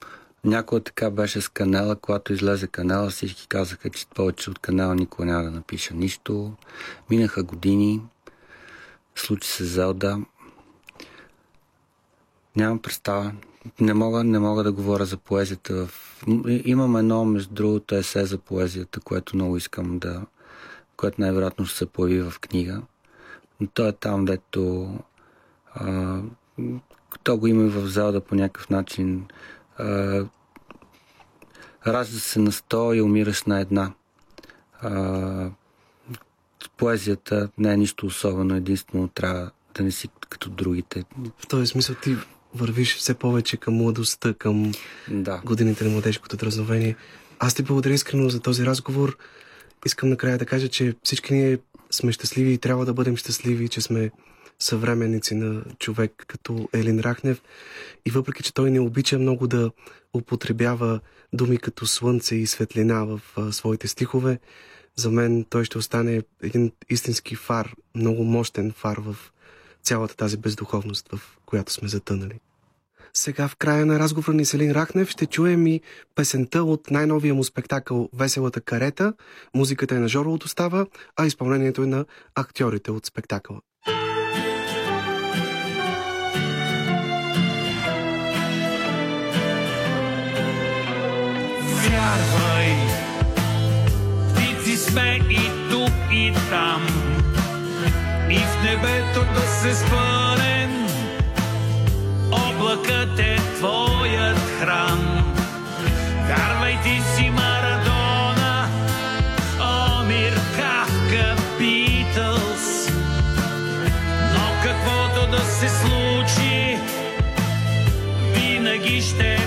Някой така беше с канала, когато излезе канала, всички казаха, че повече от канала никога няма да напиша нищо. Минаха години, случи се Зелда. Нямам представа. Не мога, не мога да говоря за поезията. Имам едно, между другото, есе за поезията, което много искам да... което най-вероятно ще се появи в книга. Но то е там, дето... А, то го има и в Зелда по някакъв начин. А, ражда се на сто и умираш на една. А, поезията не е нищо особено, единствено трябва да не си като другите. В този смисъл ти вървиш все повече към младостта, към Да. годините на младежкото дразновение. Аз ти благодаря искрено за този разговор. Искам накрая да кажа, че всички ние сме щастливи и трябва да бъдем щастливи, че сме съвременници на човек като Елин Рахнев. И въпреки, че той не обича много да употребява думи като слънце и светлина в а, своите стихове, за мен той ще остане един истински фар, много мощен фар в цялата тази бездуховност, в която сме затънали. Сега в края на разговора ни Селин Рахнев ще чуем и песента от най-новия му спектакъл «Веселата карета». Музиката е на Жоро от Остава, а изпълнението е на актьорите от спектакъла. Вярвай, птици сме и тук и там, и в небето да се спъм. Твоят храм. Вярвай ти си Марадона, Омир Кавка, Битълс. Но каквото да се случи, винаги ще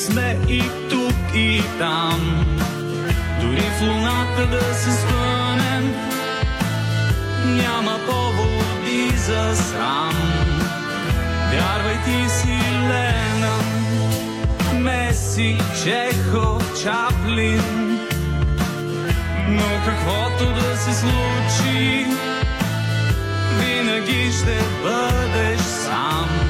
сме и тук и там, дори в луната да се спънем, няма поводи за срам. Вярвай ти си Лена, Меси, Чехо, Чаплин, но каквото да се случи, винаги ще бъдеш сам.